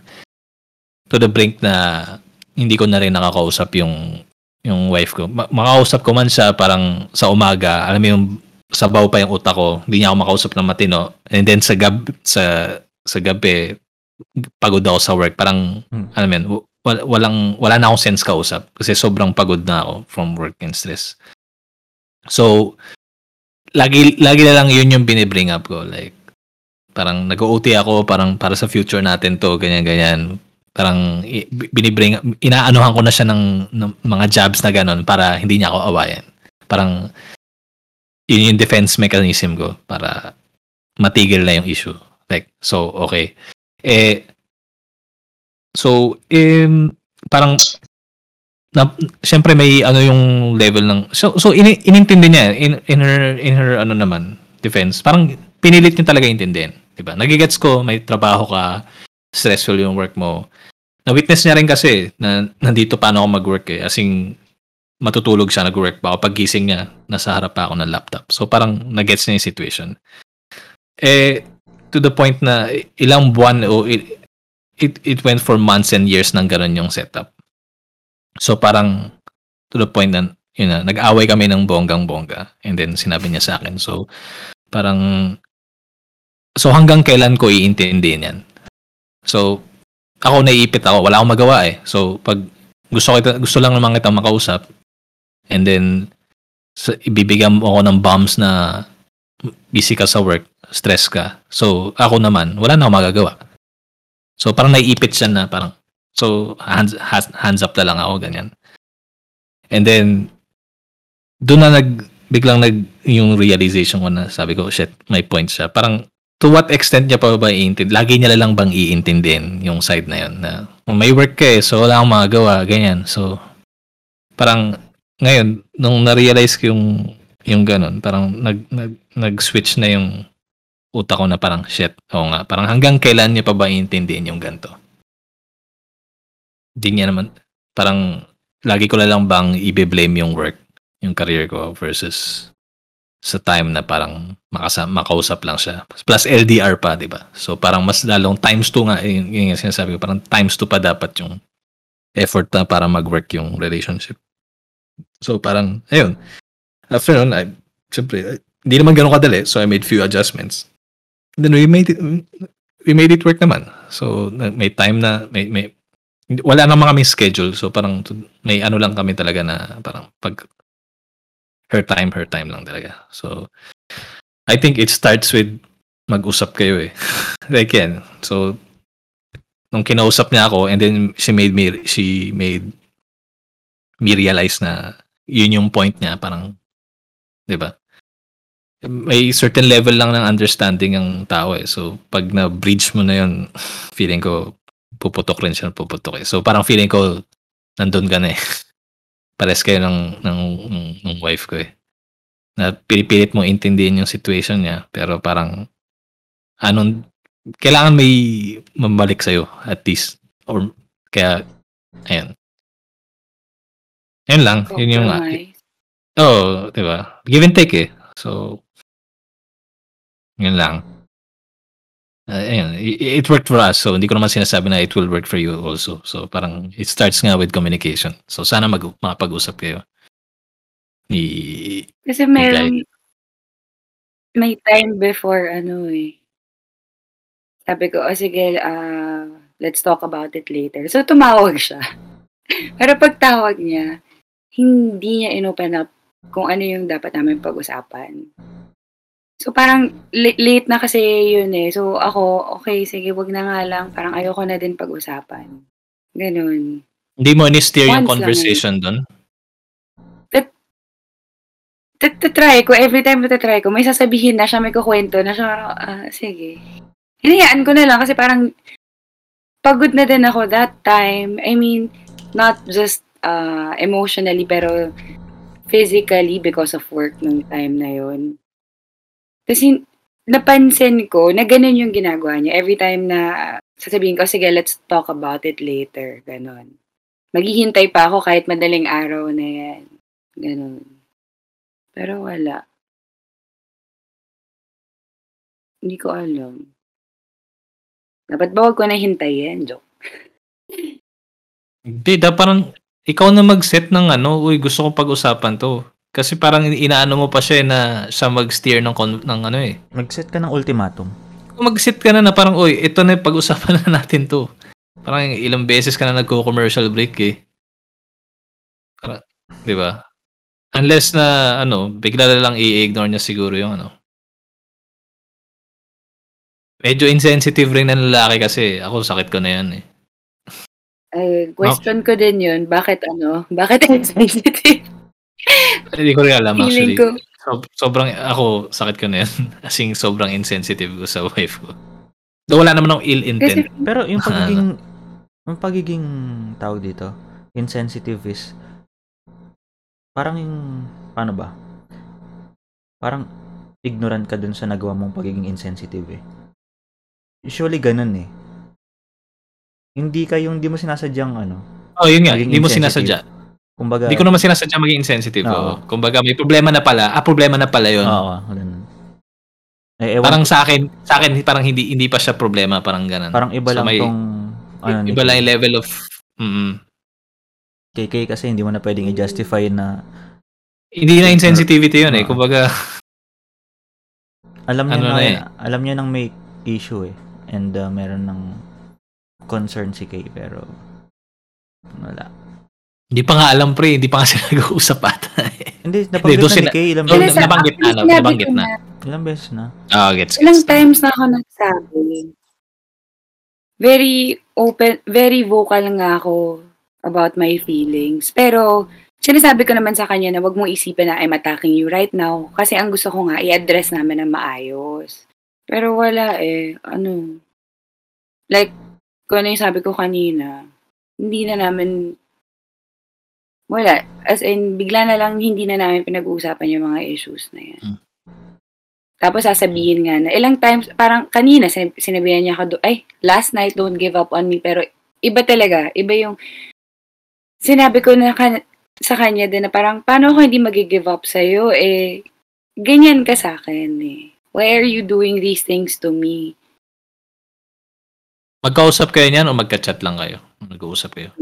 Speaker 5: to the brink na hindi ko na rin nakakausap yung yung wife ko. Ma- makausap ko man siya parang sa umaga, alam mo yung sabaw pa yung utak ko, hindi niya ako makausap ng matino. And then sa gab sa sa gabi pagod ako sa work. Parang
Speaker 3: Hmm.
Speaker 5: alam mo yun, wal- walang wala na akong sense kausap kasi sobrang pagod na ako from work and stress. So lagi lagi na lang yun yung binibring up ko like parang nag-OT ako parang para sa future natin to ganyan ganyan parang binibring inaanuhan ko na siya ng, ng mga jobs na ganon para hindi niya ako awayan. Parang yun yung defense mechanism ko para matigil na yung issue. Like so okay. Eh so um, parang na, syempre may ano yung level ng so so ini, inintindi niya in, in her in her ano naman defense. Parang pinilit niya talaga intindihin di ba? Nagigets ko may trabaho ka stressful yung work mo. Na witness niya rin kasi na nandito paano ako mag-work eh. As in matutulog siya nag-work pa ako. Paggising niya nasa harap pa ako ng laptop. So parang nagets niya yung situation. Eh to the point na ilang buwan o it, it, it went for months and years nang ganun yung setup. So parang to the point na yun na, nag-away kami ng bonggang-bongga. And then sinabi niya sa akin. So parang so hanggang kailan ko iintindihin yan? So ako naiipit ako, wala akong magawa eh. So pag gusto kita, gusto lang naman kita makausap and then sa, ibibigyan mo ako ng bombs na busy ka sa work, stress ka. So ako naman, wala na akong magagawa. So parang naiipit siya na parang So, hands, hands, hands up na lang ako, ganyan. And then, doon na nag, biglang nag, yung realization ko na sabi ko, shit, may point siya. Parang, to what extent niya pa ba iintindi? Lagi niya lang bang iintindihin yung side na yun? Na, "Oh, may work ka eh, so wala akong magagawa, ganyan. So, parang, ngayon, nung na-realize ko yung, yung ganun, parang nag, nag, nag-switch na yung utak ko na parang, shit, oo nga, parang hanggang kailan niya pa ba iintindihin yung ganito? di niya naman, parang lagi ko lang bang i-blame yung work, yung career ko versus sa time na parang makasa makausap lang siya. Plus LDR pa, di ba? So parang mas lalong times 2 nga, yun, yun yung sinasabi ko, parang times 2 pa dapat yung effort na para mag-work yung relationship. So parang, ayun. After nun, I, syempre, eh, hindi naman ganun kadali, so I made few adjustments. Then we made it, we made it work naman. So may time na, may, may, wala naman kami schedule. So parang may ano lang kami talaga na parang pag her time, her time lang talaga. So I think it starts with mag-usap kayo eh. *laughs* like yan. So nung kinausap niya ako and then she made me she made me realize na yun yung point niya parang 'di ba? May certain level lang ng understanding ang tao eh. So pag na-bridge mo na yun, *laughs* feeling ko puputok rin siya, puputok eh. So parang feeling ko nandun ka na eh. *laughs* Pares kayo ng, ng, ng, ng wife ko eh. Na pinipilit mo intindihin yung situation niya, pero parang anong, kailangan may mabalik sa'yo at least. Or, kaya, ayan. Ayun lang, yun yung, oh, di ba? Give and take eh. So, yun lang. Uh, ayun, i- it worked for us. So, hindi ko naman sinasabi na it will work for you also. So, parang it starts nga with communication. So, sana mag makapag-usap kayo. Ni,
Speaker 6: Kasi meron, may time before, ano eh. Sabi ko, oh sige, ah, let's talk about it later. So, tumawag siya. *laughs* Pero pag tawag niya, hindi niya inopen up kung ano yung dapat namin pag-usapan. So, parang late na kasi yun eh. So, ako, okay, sige, wag na nga lang. Parang ayoko na din pag-usapan. Ganun.
Speaker 5: hindi mo ni-steer yung
Speaker 6: eh.
Speaker 5: conversation doon?
Speaker 6: Tatry ko, every time na try ko, may sasabihin na siya, may kukwento na siya, parang, ah, sige. Hinayaan ko na lang kasi parang pagod na din ako that time. I mean, not just uh, emotionally, pero physically because of work nung time na yon. Kasi napansin ko na ganun yung ginagawa niya. Every time na sasabihin ko, sige, let's talk about it later. Ganon. maghihintay pa ako kahit madaling araw na yan. Ganun. Pero wala. Hindi ko alam. Dapat ba ko na hintayin? Joke.
Speaker 5: Hindi, da parang ikaw na mag-set ng ano, uy, gusto kong pag-usapan to. Kasi parang inaano mo pa siya eh, na siya mag-steer ng, con- ng ano eh.
Speaker 3: Mag-set ka ng ultimatum.
Speaker 5: Kung mag-set ka na na parang, uy, ito na yung pag-usapan *laughs* na natin to. Parang ilang beses ka na nagko-commercial break eh. Parang, di ba? Unless na, ano, bigla na lang i-ignore niya siguro yung ano. Medyo insensitive rin ng lalaki kasi. Ako, sakit ko na yan eh.
Speaker 6: Ay, question ko din yun. Bakit ano? Bakit *laughs* insensitive?
Speaker 5: Hindi ko rin alam
Speaker 6: Feeling
Speaker 5: actually.
Speaker 6: ko.
Speaker 5: So- sobrang, ako, sakit ko na yan. *laughs* Asing sobrang insensitive ko sa wife ko. Though wala naman akong ill
Speaker 6: Kasi,
Speaker 5: intent.
Speaker 3: Pero yung
Speaker 5: Ano?
Speaker 3: pagiging, yung pagiging tawag dito, insensitive is, parang yung, paano ba? Parang ignorant ka dun sa nagawa mong pagiging insensitive eh. Usually ganun eh. Hindi ka yung, hindi mo sinasadyang ano.
Speaker 5: oh, yun nga. Hindi mo sinasadya.
Speaker 3: Kumbaga,
Speaker 5: Hindi ko naman sinasadya maging insensitive.
Speaker 3: Oo.
Speaker 5: Oo. Kumbaga, may problema na pala. Ah, problema na pala yun.
Speaker 3: Oo, ganun. Eh, ewan,
Speaker 5: Parang sa akin, sa akin parang hindi hindi pa siya problema, parang ganun.
Speaker 3: parang iba
Speaker 5: So,
Speaker 3: lang
Speaker 5: may-
Speaker 3: tong, ano,
Speaker 5: iba lang yung level of mm
Speaker 3: KK kasi hindi mo na pwedeng i-justify na
Speaker 5: Hindi na insensitivity yun eh.
Speaker 3: Oo.
Speaker 5: Kumbaga,
Speaker 3: alam niya
Speaker 5: Ano
Speaker 3: na,
Speaker 5: na eh.
Speaker 3: alam niya nang may issue eh. And uh, meron ng concern si Kay pero wala.
Speaker 5: Hindi pa nga alam pre, hindi pa nga *laughs* sila nag-uusap ata. eh.
Speaker 3: Hindi, nabanggit
Speaker 5: doon
Speaker 3: na ni Kay ilang,
Speaker 5: doon
Speaker 3: beses,
Speaker 5: na- nabanggit na,
Speaker 6: Sinabi
Speaker 5: nabanggit
Speaker 6: ko
Speaker 5: na.
Speaker 3: ilang beses na.
Speaker 5: Ah, gets,
Speaker 6: Ilang
Speaker 5: gets.
Speaker 6: times na ako nagsabi. Very open, very vocal nga ako about my feelings. Pero, sinasabi ko naman sa kanya na wag mong isipin na I'm attacking you right now. Kasi ang gusto ko nga, i-address namin ng maayos. Pero wala eh. Ano? Like, kung ano yung sabi ko kanina, hindi na namin wala. As in, bigla na lang hindi na namin pinag-uusapan yung mga issues na yan.
Speaker 5: Hmm.
Speaker 6: Tapos sasabihin nga na, ilang times, parang kanina, sinab- sinabihan niya ako, do- ay, last night, don't give up on me. Pero iba talaga, iba yung, sinabi ko na kan- sa kanya din na parang, paano ako hindi mag-give up sa'yo? Eh, ganyan ka sa akin eh. Why are you doing these things to me?
Speaker 5: Magkausap kayo niyan o magka-chat lang kayo? Nag-uusap kayo.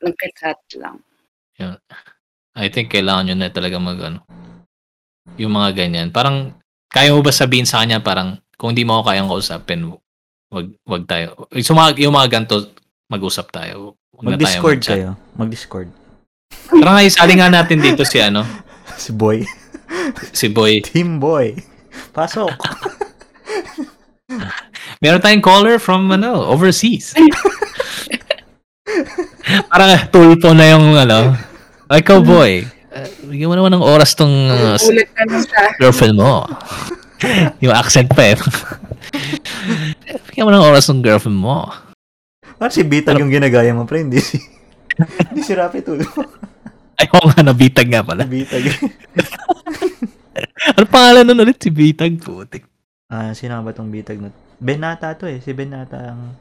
Speaker 6: Nagka-chat lang.
Speaker 5: I think kailangan nyo na talaga mag ano, yung mga ganyan. Parang, kaya mo ba sabihin sa kanya parang, kung hindi mo ako kayang kausapin, wag, wag tayo. So, mga, yung mga ganito, mag-usap tayo. Tayo
Speaker 3: Mag-discord
Speaker 5: mag-chat.
Speaker 3: kayo. Mag-discord.
Speaker 5: Tara nga, isali nga natin dito si ano, *laughs*
Speaker 3: Si Boy.
Speaker 5: si Boy.
Speaker 3: Team Boy. Pasok. *laughs*
Speaker 5: Meron tayong caller from ano, overseas. *laughs* *laughs* Parang tulpo na yung ano. Ay, cowboy. Uh, bigyan mo naman ng oras tong uh, girlfriend mo. *laughs* yung accent pa eh. bigyan mo ng oras ng girlfriend mo.
Speaker 3: Parang si Bitag yung ginagaya mo, pre. Hindi si... *laughs* Hindi si Rapi Tulfo.
Speaker 5: Ay, oo nga, nabitag nga pala.
Speaker 3: Bitag.
Speaker 5: Ano pangalan nun ulit? Si Bitag. Putik.
Speaker 3: Ah, sino nga ba tong Bitag na? Benata to eh. Si Benata ang...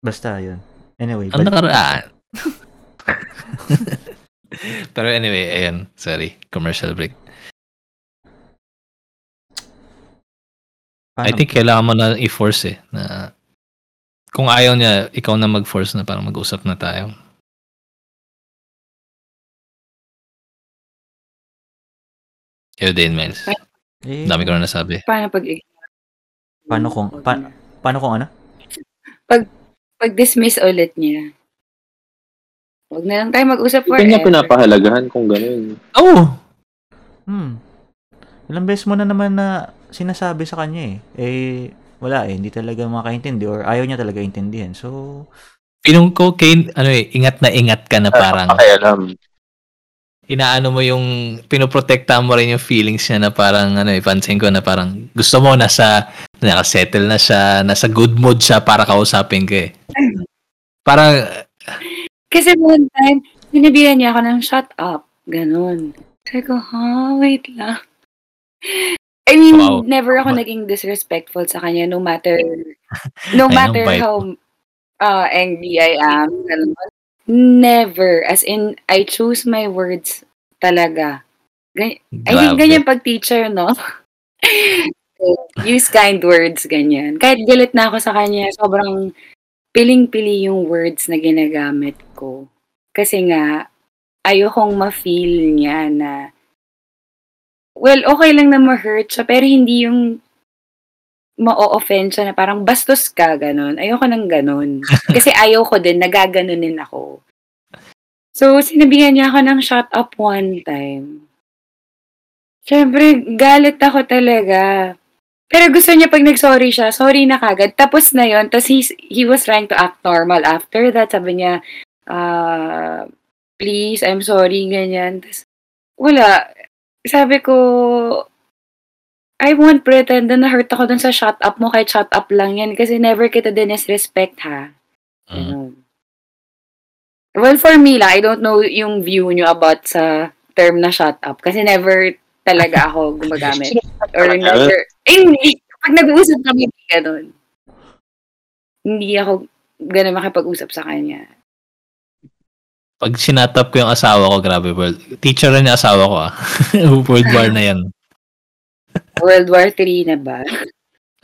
Speaker 3: Basta, yun. Anyway,
Speaker 5: Ang
Speaker 3: bal-
Speaker 5: nakaraan. *laughs* Pero anyway, ayan. Sorry. Commercial break. I
Speaker 3: paano-
Speaker 5: think kailangan mo na i-force eh. Na kung ayaw niya, ikaw na mag-force na parang mag-usap na tayo. Ikaw din, Miles.
Speaker 3: eh,
Speaker 5: Dami ko na nasabi.
Speaker 6: paano pag
Speaker 3: Paano kung... Pa- paano kung ano?
Speaker 6: Pag-dismiss ulit niya. Huwag na lang tayo mag-usap
Speaker 4: Hindi niya
Speaker 6: forever.
Speaker 4: pinapahalagahan kung gano'n.
Speaker 5: Oh!
Speaker 3: Hmm. Ilang beses mo na naman na sinasabi sa kanya eh. Eh, wala eh. Hindi talaga makaintindi or ayaw niya talaga intindihan. So,
Speaker 5: Pinong ko, Kane, ano eh, ingat na ingat ka na parang
Speaker 4: Pakialam.
Speaker 5: Inaano mo yung, pinoprotekta mo rin yung feelings niya na parang, ano eh, pansin ko na parang gusto mo nasa, nakasettle na siya, nasa good mood siya para kausapin ka eh. Parang,
Speaker 6: Kasi one time, sinabihan niya ako ng shut up. Ganon. Sabi ko, ha? Wait lang. I mean,
Speaker 5: Wow.
Speaker 6: never ako
Speaker 5: Ma-
Speaker 6: naging disrespectful sa kanya no matter *laughs* no matter how uh, angry I am. Ganon. Never. As in, I choose my words talaga. Gan- I think
Speaker 5: Grabe.
Speaker 6: ganyan pag teacher, no? *laughs* Use kind words, ganyan. Kahit galit na ako sa kanya, sobrang piling-pili yung words na ginagamit ko. Kasi nga, ayokong ma-feel niya na, well, okay lang na ma-hurt siya, pero hindi yung ma-offend siya na parang bastos ka, ganun. Ayoko ng ganun. *laughs* Kasi ayaw ko din, nagaganunin ako. So, sinabihan niya ako ng shut up one time. Siyempre, galit ako talaga. Pero gusto niya pag nag-sorry siya, sorry na kagad. Tapos na yon Tapos he, he was trying to act normal after that. Sabi niya, ah, please, I'm sorry, ganyan. Tapos, wala. Sabi ko, I won't pretend na na-hurt ako dun sa shut up mo kahit shut up lang yan kasi never kita disrespect ha.
Speaker 5: Mm.
Speaker 6: Ganun. Well, for me lang, I don't know yung view nyo about sa term na shut up kasi never talaga ako *laughs* gumagamit. Or never, eh, hindi. Pag nag-uusap kami, hindi ganun. Hindi ako ganun makipag-usap sa kanya.
Speaker 5: Pag sinatap ko yung asawa ko, grabe, world. Teacher rin yung asawa ko, ah. *laughs* world war na yan.
Speaker 6: World War III na ba?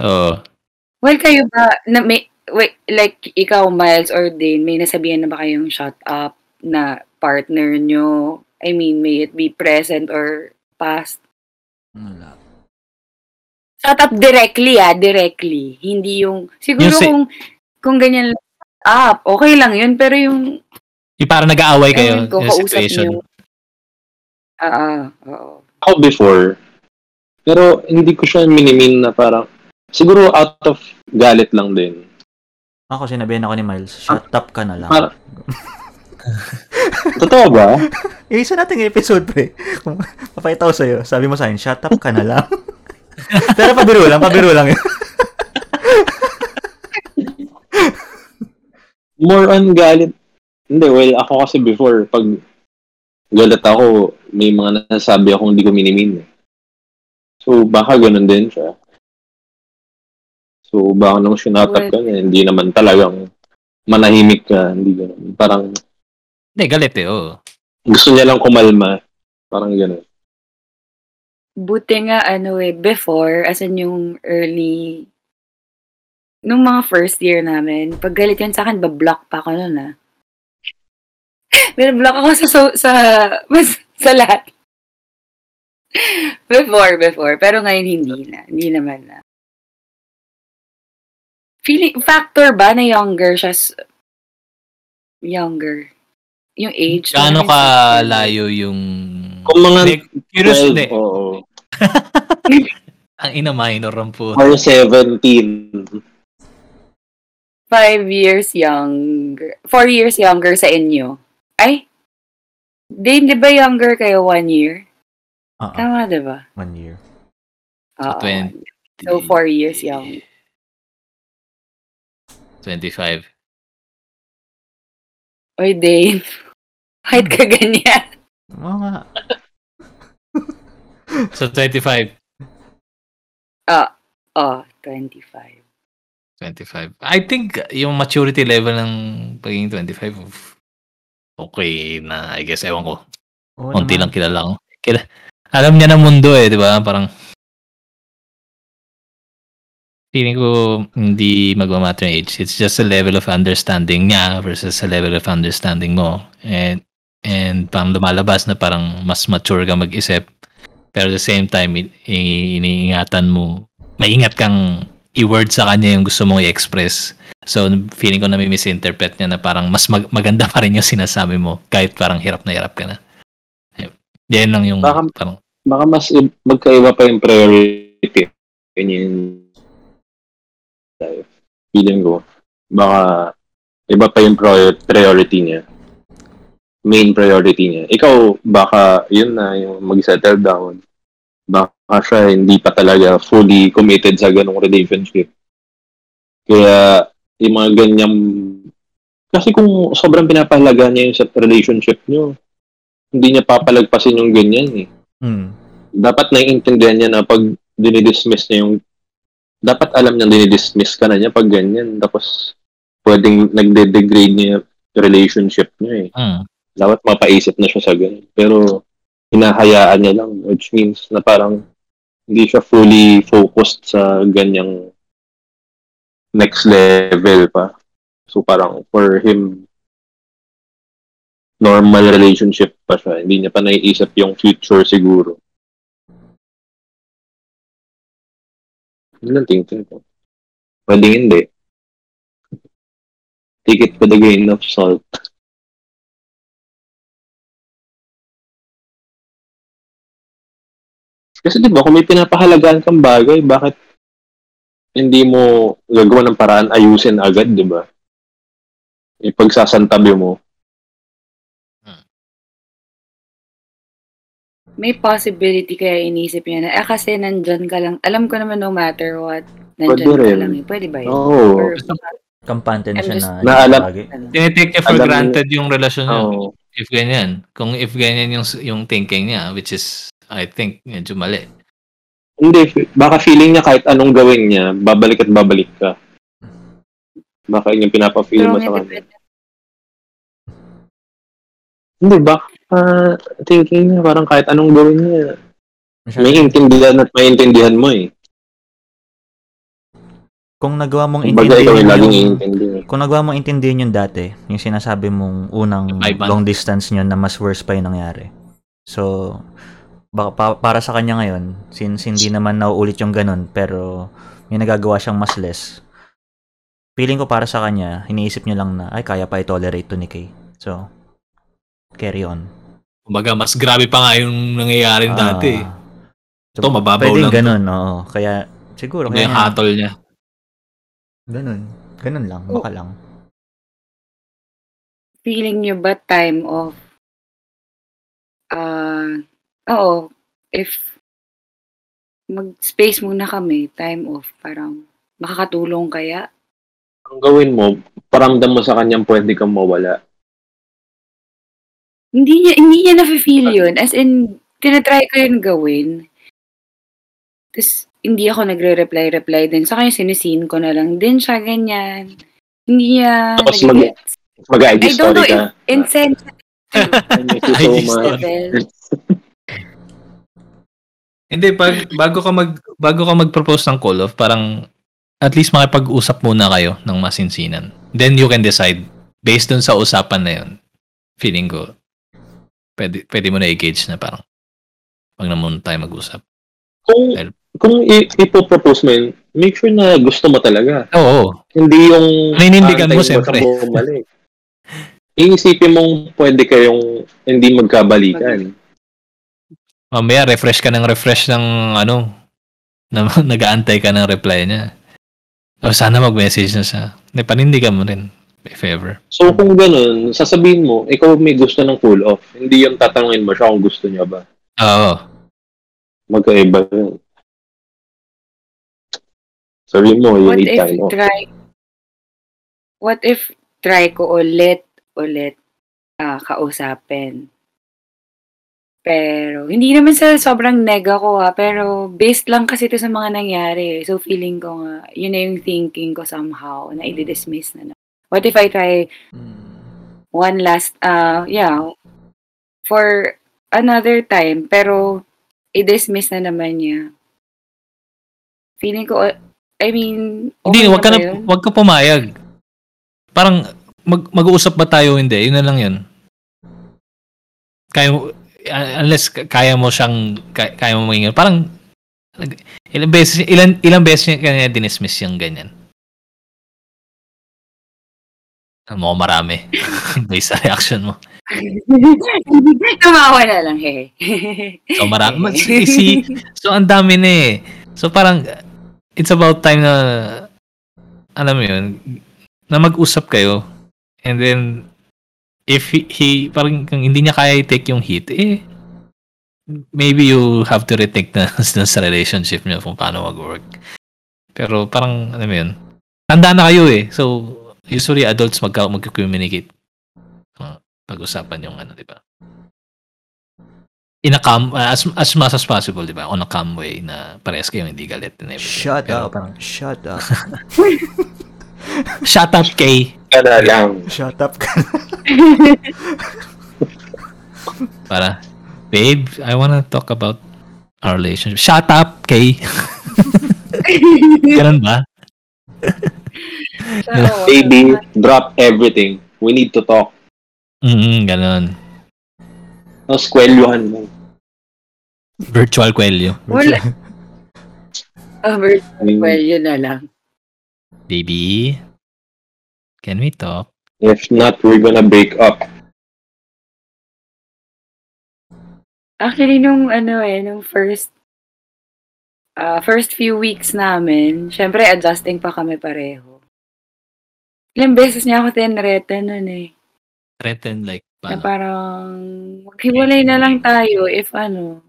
Speaker 5: Oo.
Speaker 6: Well, kayo ba, na may, wait, like, ikaw, Miles or Dane, may nasabihan na ba kayong shut up na partner nyo? I mean, may it be present or past?
Speaker 3: Wala.
Speaker 6: Shut up directly, ah, directly. Hindi yung, siguro
Speaker 5: Yung si-
Speaker 6: kung, kung ganyan lang, up, okay lang yun, pero yung,
Speaker 5: Yung parang nag-aaway kayo, yung
Speaker 6: kausap
Speaker 5: situation.
Speaker 6: Ah, ah, oo.
Speaker 4: Ako before, pero hindi ko siya minimin na parang, siguro out of galit lang din.
Speaker 3: Ako, sinabihan ako ni Miles, shut up ka na lang.
Speaker 4: Para- *laughs* Totoo ba?
Speaker 3: Eh, isa nating episode, pre. Kung papakita ko sa'yo, sabi mo sa akin, shut up ka na lang. *laughs* Pero pabiro lang, pabiro lang yun. *laughs*
Speaker 4: More on galit. Hindi, well, ako kasi before, pag galit ako, may mga nasasabi akong hindi ko minimin. eh. So, baka ganun din siya. So, baka nung sinatap ka niya, hindi naman talagang manahimik ka, hindi ganun. Parang
Speaker 5: Hindi, galit eh, oo.
Speaker 4: gusto niya lang kumalma. Parang ganun.
Speaker 6: Buti nga, ano eh, before, as in yung early, nung mga first year namin, pag galit yan sa akin, bablock pa ako nun ah. *laughs* Binablock ako sa, so, sa, mas, *laughs* sa lahat. *laughs* before, before. Pero ngayon, hindi na. Hindi naman na. Feeling, factor ba na younger siya? Younger. Yung age.
Speaker 5: Gaano ka layo yung...
Speaker 4: Kung mga
Speaker 5: curious,
Speaker 4: 12,
Speaker 5: hindi.
Speaker 4: oo. *laughs*
Speaker 5: Ang ina minor ang po.
Speaker 4: Or 17.
Speaker 6: Five years younger. Four years younger sa inyo. Ay? Din, di ba younger kayo one year?
Speaker 3: Oo,
Speaker 6: Tama, di ba?
Speaker 3: one year.
Speaker 6: Oo.
Speaker 5: 20.
Speaker 6: So, four years young.
Speaker 5: 25.
Speaker 6: Oy, Dave. *laughs* Kahit ka ganyan.
Speaker 3: Oo nga. *laughs*
Speaker 5: So, 25.
Speaker 6: Oh, 25.
Speaker 5: 25. I think yung maturity level ng pagiging 25, okay na, I guess, ewan ko.
Speaker 3: Oo
Speaker 5: Konti
Speaker 3: naman.
Speaker 5: lang kilala ko. Kila, alam niya ng mundo eh, di ba? Parang, feeling ko hindi magmamatter yung age. It's just a level of understanding niya versus a level of understanding mo. And, and parang lumalabas na parang mas mature ka mag-isip. Pero at the same time, iniingatan mo, maingat kang i-word sa kanya yung gusto mong i-express. So, feeling ko na may misinterpret niya na parang mas mag- maganda pa rin yung sinasabi mo kahit parang hirap na hirap ka na. Yan lang yung
Speaker 4: Baka-
Speaker 5: parang
Speaker 4: Baka mas magkaiba pa yung priority. Yun yung feeling ko. Baka iba pa yung prior- priority niya. Main priority niya. Ikaw, baka yun na yung mag-settle down. Baka siya hindi pa talaga fully committed sa ganong relationship. Kaya yung mga ganyang kasi kung sobrang pinapahalaga niya yung sa relationship niyo, hindi niya papalagpasin yung ganyan eh
Speaker 3: Hmm.
Speaker 4: dapat naiintindihan niya na pag dinidismiss niya yung dapat alam niya dinidismiss ka na niya pag ganyan tapos pwedeng nagde-degrade niya relationship niya eh.
Speaker 5: Mm.
Speaker 4: Dapat mapaisip na siya sa ganun. Pero hinahayaan niya lang, which means na parang hindi siya fully focused sa ganyang next level pa. So parang for him, normal relationship pa siya. Hindi niya pa naiisip yung future siguro. Yun lang tingin ko. Pwedeng hindi. Take it with a grain of salt. Kasi di ba, kung may pinapahalagaan kang bagay, bakit hindi mo gagawa ng paraan ayusin agad, di ba? Ipagsasantabi mo.
Speaker 6: May possibility kaya inisip niya na, eh kasi nandyan ka lang. Alam ko naman no matter what, nandyan
Speaker 4: Pwede
Speaker 6: ka
Speaker 4: rin.
Speaker 6: lang. eh. Pwede ba yun?
Speaker 4: Oo.
Speaker 6: Or,
Speaker 3: Kampante na siya
Speaker 6: just-
Speaker 3: na,
Speaker 4: Na alam-
Speaker 3: lagi.
Speaker 6: ano?
Speaker 5: Tinitake niya for
Speaker 4: Alam
Speaker 5: granted yung relasyon niya.
Speaker 4: Oo.
Speaker 5: If ganyan. Kung if ganyan yung yung thinking niya, which is, I think, medyo mali.
Speaker 4: Hindi, baka feeling niya kahit anong gawin niya, babalik at babalik ka. Baka yun yung pinapa-feel mo sa kanya. Hindi, baka ah, thinking niya parang kahit anong gawin niya,
Speaker 3: Masyado-
Speaker 4: may intindihan at may intindihan mo eh.
Speaker 3: Kung nagawa mong
Speaker 4: yung
Speaker 3: intindihin
Speaker 4: laging
Speaker 3: yung,
Speaker 4: iintindihan.
Speaker 3: kung nagawa mong intindihin yung dati, yung sinasabi mong unang long distance nyo na mas worse pa yung nangyari. So, baka pa- para sa kanya ngayon, since hindi naman nauulit yung ganun, pero may nagagawa siyang mas less, feeling ko para sa kanya, iniisip niya lang na, ay, kaya pa i-tolerate to ni Kay. So, carry on.
Speaker 5: Kumbaga, mas grabe pa nga yung nangyayari dati.
Speaker 3: Ah.
Speaker 5: Ito, mababaw
Speaker 3: Pwedeng
Speaker 5: lang.
Speaker 3: ganun, oo. Kaya, siguro, kaya
Speaker 5: yung
Speaker 3: niya-
Speaker 5: hatol niya.
Speaker 3: ganun. Ganun lang,
Speaker 6: Oh.
Speaker 3: baka lang.
Speaker 6: feeling nyo ba time off? Ah, oo. If mag-space muna kami, time off, parang makakatulong kaya?
Speaker 4: Ang gawin mo, paramdam mo sa kanyang pwede kang mawala.
Speaker 6: Hindi niya, hindi niya nafe-feel yun. As in, tinatry ko yun gawin. Tapos, hindi ako nagre-reply-reply din. Sa kanya, sinisin ko na lang din siya, ganyan. Hindi niya
Speaker 4: Tapos
Speaker 6: nag-gets.
Speaker 4: Mag-IG
Speaker 6: I don't
Speaker 4: story
Speaker 6: know
Speaker 4: ka.
Speaker 6: if insensitive *laughs*
Speaker 4: I miss you so much.
Speaker 5: story. *laughs* Hindi, pag, bago ka mag bago ka mag-propose ng call off, parang at least makipag-usap muna kayo ng masinsinan. Then you can decide based dun sa usapan na yun. Feeling ko pwede, pwede mo na i-gauge na parang wag na muna tayo mag-usap.
Speaker 4: Kung,
Speaker 5: Well-
Speaker 4: kung i- ipopropose mo yun, make sure na gusto mo talaga.
Speaker 5: Oo.
Speaker 4: Hindi yung...
Speaker 5: Paninindigan mo, siyempre.
Speaker 4: Iisipin mong pwede kayong hindi magkabalikan.
Speaker 5: Mamaya refresh ka ng refresh ng ano na *laughs* nag-aantay ka ng reply niya. O sana mag-message na siya. Hindi, panindigan mo rin. If ever.
Speaker 4: So kung ganun, sasabihin mo, ikaw may gusto ng cool off. Hindi yung tatanungin mo siya kung gusto niya ba.
Speaker 5: Oo.
Speaker 4: Magkaiba yun. Sabihin mo, you
Speaker 6: What
Speaker 4: need
Speaker 6: if
Speaker 4: time off.
Speaker 6: try What if try ko ulit ulit ah, kausapin? Pero hindi naman sa sobrang nega ko ha, pero based lang kasi ito sa mga nangyari. So feeling ko nga, yun na yung thinking ko somehow na i-dismiss na na. What if I try one last, uh, yeah, for another time, pero i-dismiss na naman niya. Feeling ko, I mean,
Speaker 5: Hindi,
Speaker 6: okay
Speaker 5: wag ka na,
Speaker 6: yun?
Speaker 5: wag ka pumayag. Parang, mag, mag-uusap ba tayo hindi? Yun na lang yun. Kaya uh, unless kaya mo siyang, kaya, kaya mo maging, parang, ilang beses, ilan, ilang beses niya kanya dinismiss yung ganyan. Mo marami. *laughs* Based sa reaction mo. *laughs*
Speaker 6: Tumawa na lang. *laughs*
Speaker 5: So, marami. si, si- so, ang dami na eh. So, parang, it's about time na, alam mo yun, na mag-usap kayo. And then, if he, he parang kung hindi niya kaya i-take yung hit, eh, maybe you have to retake na, na sa relationship niyo kung paano mag-work. Pero parang, alam mo yun, tanda na kayo eh. So, usually adults magka, mag-communicate. Uh, pag-usapan yung ano, di ba? In a calm, uh, as, as much as possible, di ba? On a calm way na parehas kayo hindi galit and everything.
Speaker 3: Shut
Speaker 5: Pero
Speaker 3: up. Shut up. *laughs*
Speaker 5: Shut up, Kay.
Speaker 4: ka na lang.
Speaker 3: Shut up ka. *laughs*
Speaker 5: Para, babe, I wanna talk about our relationship. Shut up, Kay. *laughs* Ganun ba? *laughs*
Speaker 6: Oo,
Speaker 4: Baby, drop everything. We need to talk.
Speaker 5: Mm, ganun.
Speaker 4: Tapos kwelyuhan mo.
Speaker 5: Virtual kwelyo.
Speaker 6: Wala. Oh, well, yun na lang.
Speaker 5: Baby, can we talk?
Speaker 4: If not, we're gonna break up.
Speaker 6: Actually, nung ano eh, nung first ah, first few weeks namin, syempre adjusting pa kami pareho. Ilang beses niya ako tinreta nun eh.
Speaker 5: Threaten like,
Speaker 6: Na
Speaker 5: paano?
Speaker 6: parang, maghiwalay na lang tayo if ano.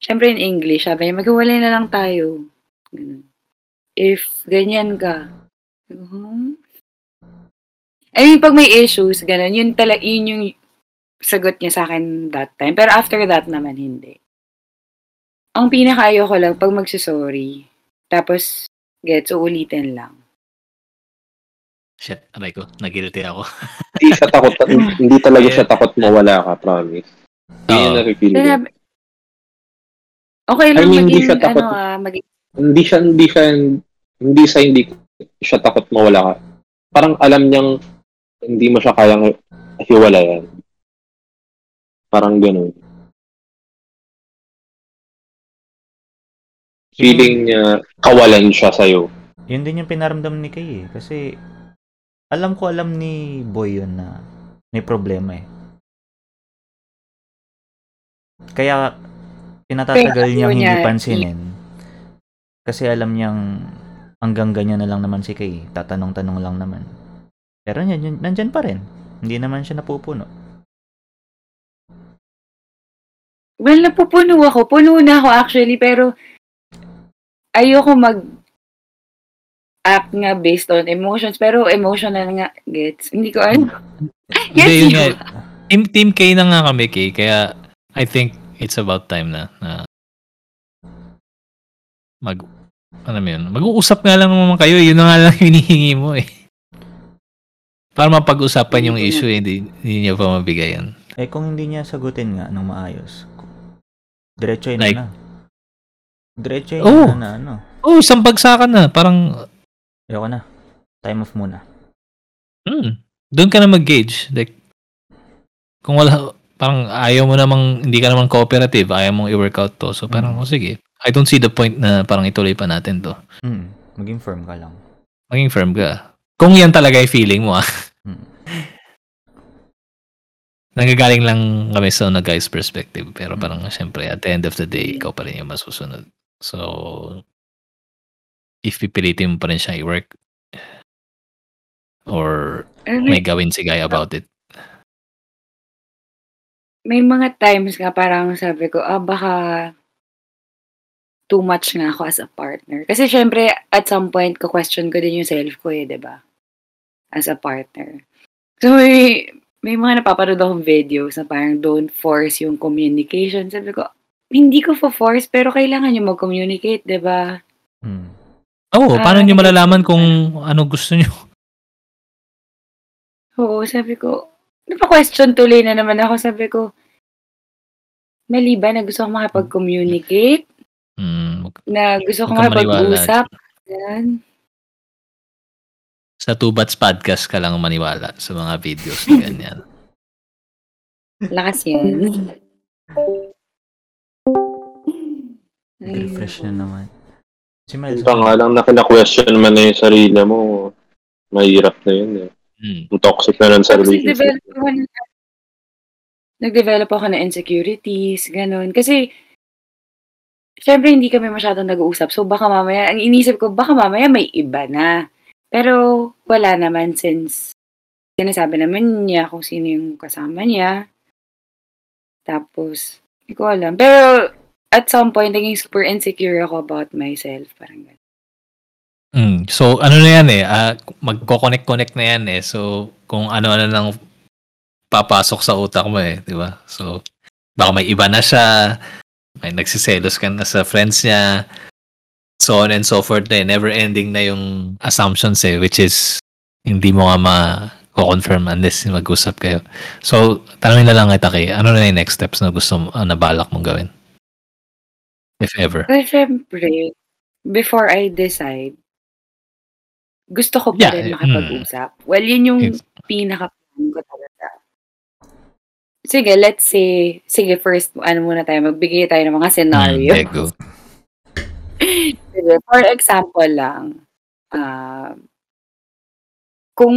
Speaker 6: Syempre in English, sabi niya, maghiwalay na lang tayo. Ganun. If ganyan ka. Hmm? I mean, pag may issues, ganun, yun, tala, yun yung sagot niya sa akin that time. Pero after that naman, hindi. Ang pinakaayo ko lang, pag magsusorry, tapos, gets, uulitin lang.
Speaker 5: Shit, aray ko. Nagilty ako. *laughs*
Speaker 4: Hindi siya takot, hindi talaga siya takot mawala ka, promise. Hindi nakikili.
Speaker 6: Sinabi, okay lang
Speaker 4: I mean, hindi
Speaker 6: maging,
Speaker 4: siya takot.
Speaker 6: ano ah, maging,
Speaker 4: Hindi siya, hindi siya, hindi sa hindi siya takot mawala ka. Parang alam niyang hindi mo siya kayang hiwalayan. Parang ganun. Feeling niya kawalan siya sa'yo.
Speaker 3: Yun din yung pinaramdam ni Kay eh. Kasi, alam ko alam ni Boy yun na may problema eh. Kaya, pinatatagal niyang hindi
Speaker 6: niya
Speaker 3: pansinin. Kasi alam niyang hanggang ganyan na lang naman si Kay. Tatanong-tanong lang naman. Pero yan, nandyan pa rin. Hindi naman siya napupuno.
Speaker 6: Well, napupuno ako. Puno na ako actually, pero ayoko mag act nga based on emotions. Pero emotional nga, gets. Hindi ko ano. Yes, *laughs*
Speaker 5: yun
Speaker 6: you.
Speaker 5: nga. Team, team K na nga kami, Kay. Kaya, I think it's about time na, na mag, ano yun, mag-uusap nga lang naman kayo. Yun na nga lang *laughs* hinihingi mo eh. Para mapag-usapan yung issue, eh, hindi, hindi niya pa mabigay yan.
Speaker 3: Eh kung hindi niya sagutin nga ng maayos, diretso
Speaker 5: Like-
Speaker 3: na Diretso
Speaker 5: Oh.
Speaker 3: na ano.
Speaker 5: Oh, isang bagsakan na. Parang,
Speaker 3: Ayoko na. Time off muna.
Speaker 5: hmm, doon ka na mag-gauge. Like, kung wala, parang ayaw mo namang, hindi ka namang cooperative, ayaw mong i-workout to. So, parang,
Speaker 3: Mm.
Speaker 5: oh, sige. I don't see the point na parang ituloy pa natin to.
Speaker 3: Hmm. Maging firm ka lang.
Speaker 5: Maging firm ka. Kung yan talaga yung feeling mo, ah.
Speaker 3: Hmm. *laughs*
Speaker 5: Nanggagaling lang kami sa na guy's perspective. Pero parang, syempre, at the end of the day, ikaw pa rin yung masusunod. So, if pipilitin mo pa rin siya i-work, or may gawin si guy about it.
Speaker 6: may mga times nga parang sabi ko, ah, baka too much nga ako as a partner. Kasi syempre, at some point, ko-question ko din yung self ko eh, di ba? As a partner. So, may, may mga napapanood akong videos na parang don't force yung communication. Sabi ko, hindi ko for-force, pero kailangan nyo mag-communicate, di ba?
Speaker 3: Hmm.
Speaker 5: Oh,
Speaker 6: Ah,
Speaker 5: paano
Speaker 6: nag-
Speaker 5: malalaman kung ano gusto nyo? *laughs*
Speaker 6: Oo, sabi ko, napa-question tuloy na naman ako. Sabi ko, mali ba na gusto ko makapag-communicate?
Speaker 5: Hmm,
Speaker 6: Na gusto ko
Speaker 5: Huwag kang maniwala
Speaker 6: makapag-usap? Yan.
Speaker 5: sa Two Bats Podcast ka lang maniwala sa mga videos na *laughs* ganyan.
Speaker 6: Lakas yan. *laughs*
Speaker 3: Refresh na naman. Si Miles.
Speaker 4: Ito nga lang na kina-question man na yung sarili mo, mahirap na yun eh.
Speaker 5: Hmm.
Speaker 4: Ang toxic na nun sa
Speaker 6: Tapos
Speaker 4: relationship.
Speaker 6: nag-develop ako ng, nag-develop ako ng insecurities, ganun. Kasi, syempre hindi kami masyadong nag-uusap. So, baka mamaya, ang inisip ko, baka mamaya may iba na. Pero, wala naman since sinasabi naman niya kung sino yung kasama niya. Tapos, hindi ko alam. Pero, at some point, naging super insecure ako about myself. Parang ganun.
Speaker 5: Mm. So, ano na yan eh, ah, magko-connect-connect na yan eh. So, kung ano-ano lang papasok sa utak mo eh, di ba? So, baka may iba na siya, may nagsiselos ka na sa friends niya, so on and so forth na eh. Never ending na yung assumptions eh, which is hindi mo nga ma-confirm unless mag-usap kayo. So, tanongin na lang kita kay, ano na yung next steps na gusto mo, ah, na balak mong gawin? If ever.
Speaker 6: Well, syempre, before I decide, gusto ko pa
Speaker 5: Yeah,
Speaker 6: rin
Speaker 5: eh,
Speaker 6: makapag-usap. Well, yun yung
Speaker 5: It's-
Speaker 6: pinaka-plan ko talaga. Sige, let's say, sige, first, ano muna tayo, magbigay tayo ng mga scenario.
Speaker 5: Mm, go. *laughs*
Speaker 6: Sige, for example lang, ah, kung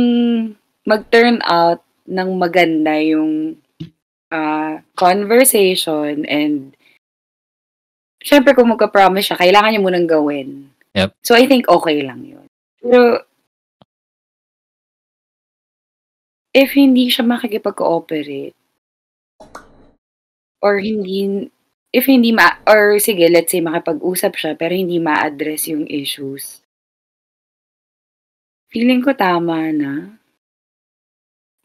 Speaker 6: mag-turn out ng maganda yung ah, conversation and syempre kung magka-promise siya, kailangan niya munang gawin.
Speaker 5: Yep.
Speaker 6: So I think okay lang yun. Pero if hindi siya makikipag-cooperate or hindi if hindi ma or sige let's say makipag-usap siya pero hindi ma-address yung issues feeling ko tama na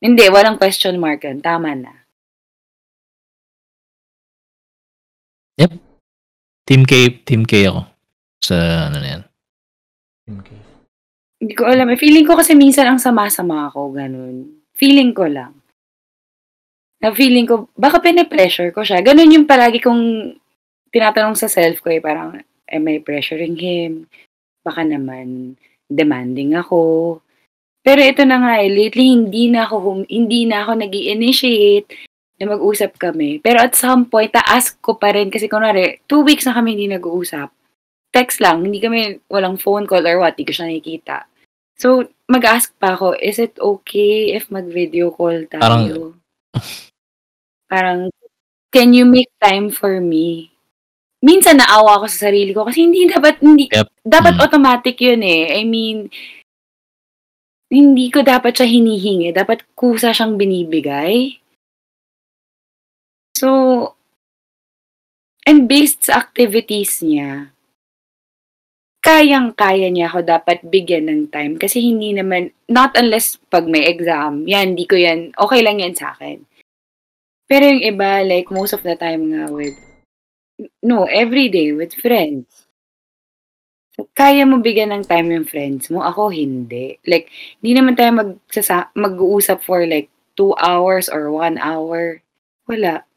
Speaker 6: hindi walang question mark yun tama na
Speaker 5: Team K, Team K ako. Sa ano na yan.
Speaker 3: Okay.
Speaker 6: hindi ko alam eh. feeling ko kasi minsan ang sama-sama ako ganun feeling ko lang na feeling ko baka pine-pressure ko siya ganun yung palagi kong tinatanong sa self ko eh parang am I pressuring him baka naman demanding ako pero ito na nga eh lately hindi na ako hum- hindi na ako nag initiate na mag-usap kami pero at some point ta-ask ko pa rin kasi kunwari two weeks na kami hindi nag-uusap text lang, hindi kami, walang phone call or what, hindi ko siya nakikita. So, mag-ask pa ako, is it okay if mag-video call tayo?
Speaker 5: Parang- *laughs*
Speaker 6: Parang, can you make time for me? Minsan naawa ako sa sarili ko kasi hindi dapat, hindi,
Speaker 5: Yep.
Speaker 6: dapat
Speaker 5: Mm.
Speaker 6: automatic yun eh. I mean, hindi ko dapat siya hinihingi. Dapat kusa siyang binibigay. So, and based sa activities niya, kayang-kaya niya ako dapat bigyan ng time kasi hindi naman, not unless pag may exam, yan, hindi ko yan, okay lang yan sa akin. Pero yung iba, like most of the time nga with, no, every day with friends. So, kaya mo bigyan ng time yung friends mo, ako hindi. Like, hindi naman tayo magsasa- mag-uusap for like two hours or one hour. Wala.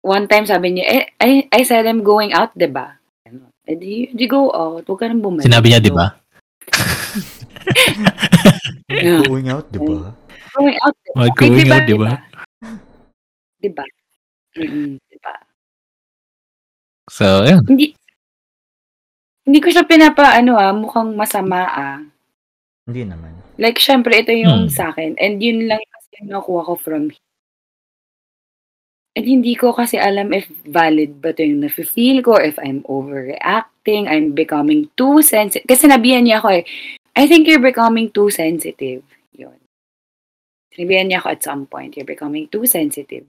Speaker 6: One time sabi niya, eh, I, I said I'm going out, di ba? Ano, Eh, di, di go out. Huwag ka nang bumalik.
Speaker 5: Sinabi niya, di ba? *laughs*
Speaker 6: Yeah.
Speaker 3: Going out, di ba?
Speaker 6: Going out, di ba?
Speaker 5: Going out, di ba?
Speaker 6: Di ba? Di ba?
Speaker 5: So, yun.
Speaker 6: Hindi, hindi ko siya pinapa, ano ah, mukhang masama ah.
Speaker 3: Hindi naman.
Speaker 6: Like, syempre, ito yung
Speaker 5: Hmm.
Speaker 6: sa akin. And yun lang kasi yung nakuha ko from him. And hindi ko kasi alam if valid ba ito yung nafe-feel ko, if I'm overreacting, I'm becoming too sensitive. Kasi nabihan niya ako eh, I think you're becoming too sensitive. Yun. Sinabihan niya ako at some point, you're becoming too sensitive.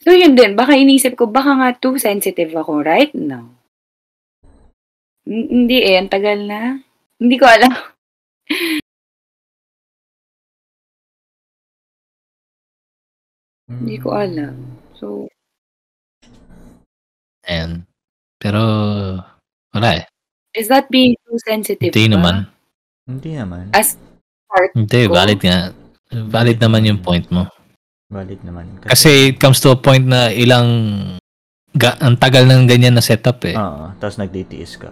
Speaker 6: So yun din, baka inisip ko, baka nga too sensitive ako right now. Hindi eh, ang tagal na. Hindi ko alam. *laughs* Hindi ko alam. So,
Speaker 5: And, pero, wala eh.
Speaker 6: is that being too sensitive
Speaker 5: Hindi
Speaker 6: ba?
Speaker 5: naman.
Speaker 3: Hindi naman.
Speaker 6: As part
Speaker 5: Hindi,
Speaker 6: ko?
Speaker 5: valid nga. Valid naman yung point mo.
Speaker 3: Valid naman.
Speaker 5: Kasi it comes to a point na ilang ga, ang tagal ng ganyan na setup eh.
Speaker 3: Oo, tapos nagtitiis ka.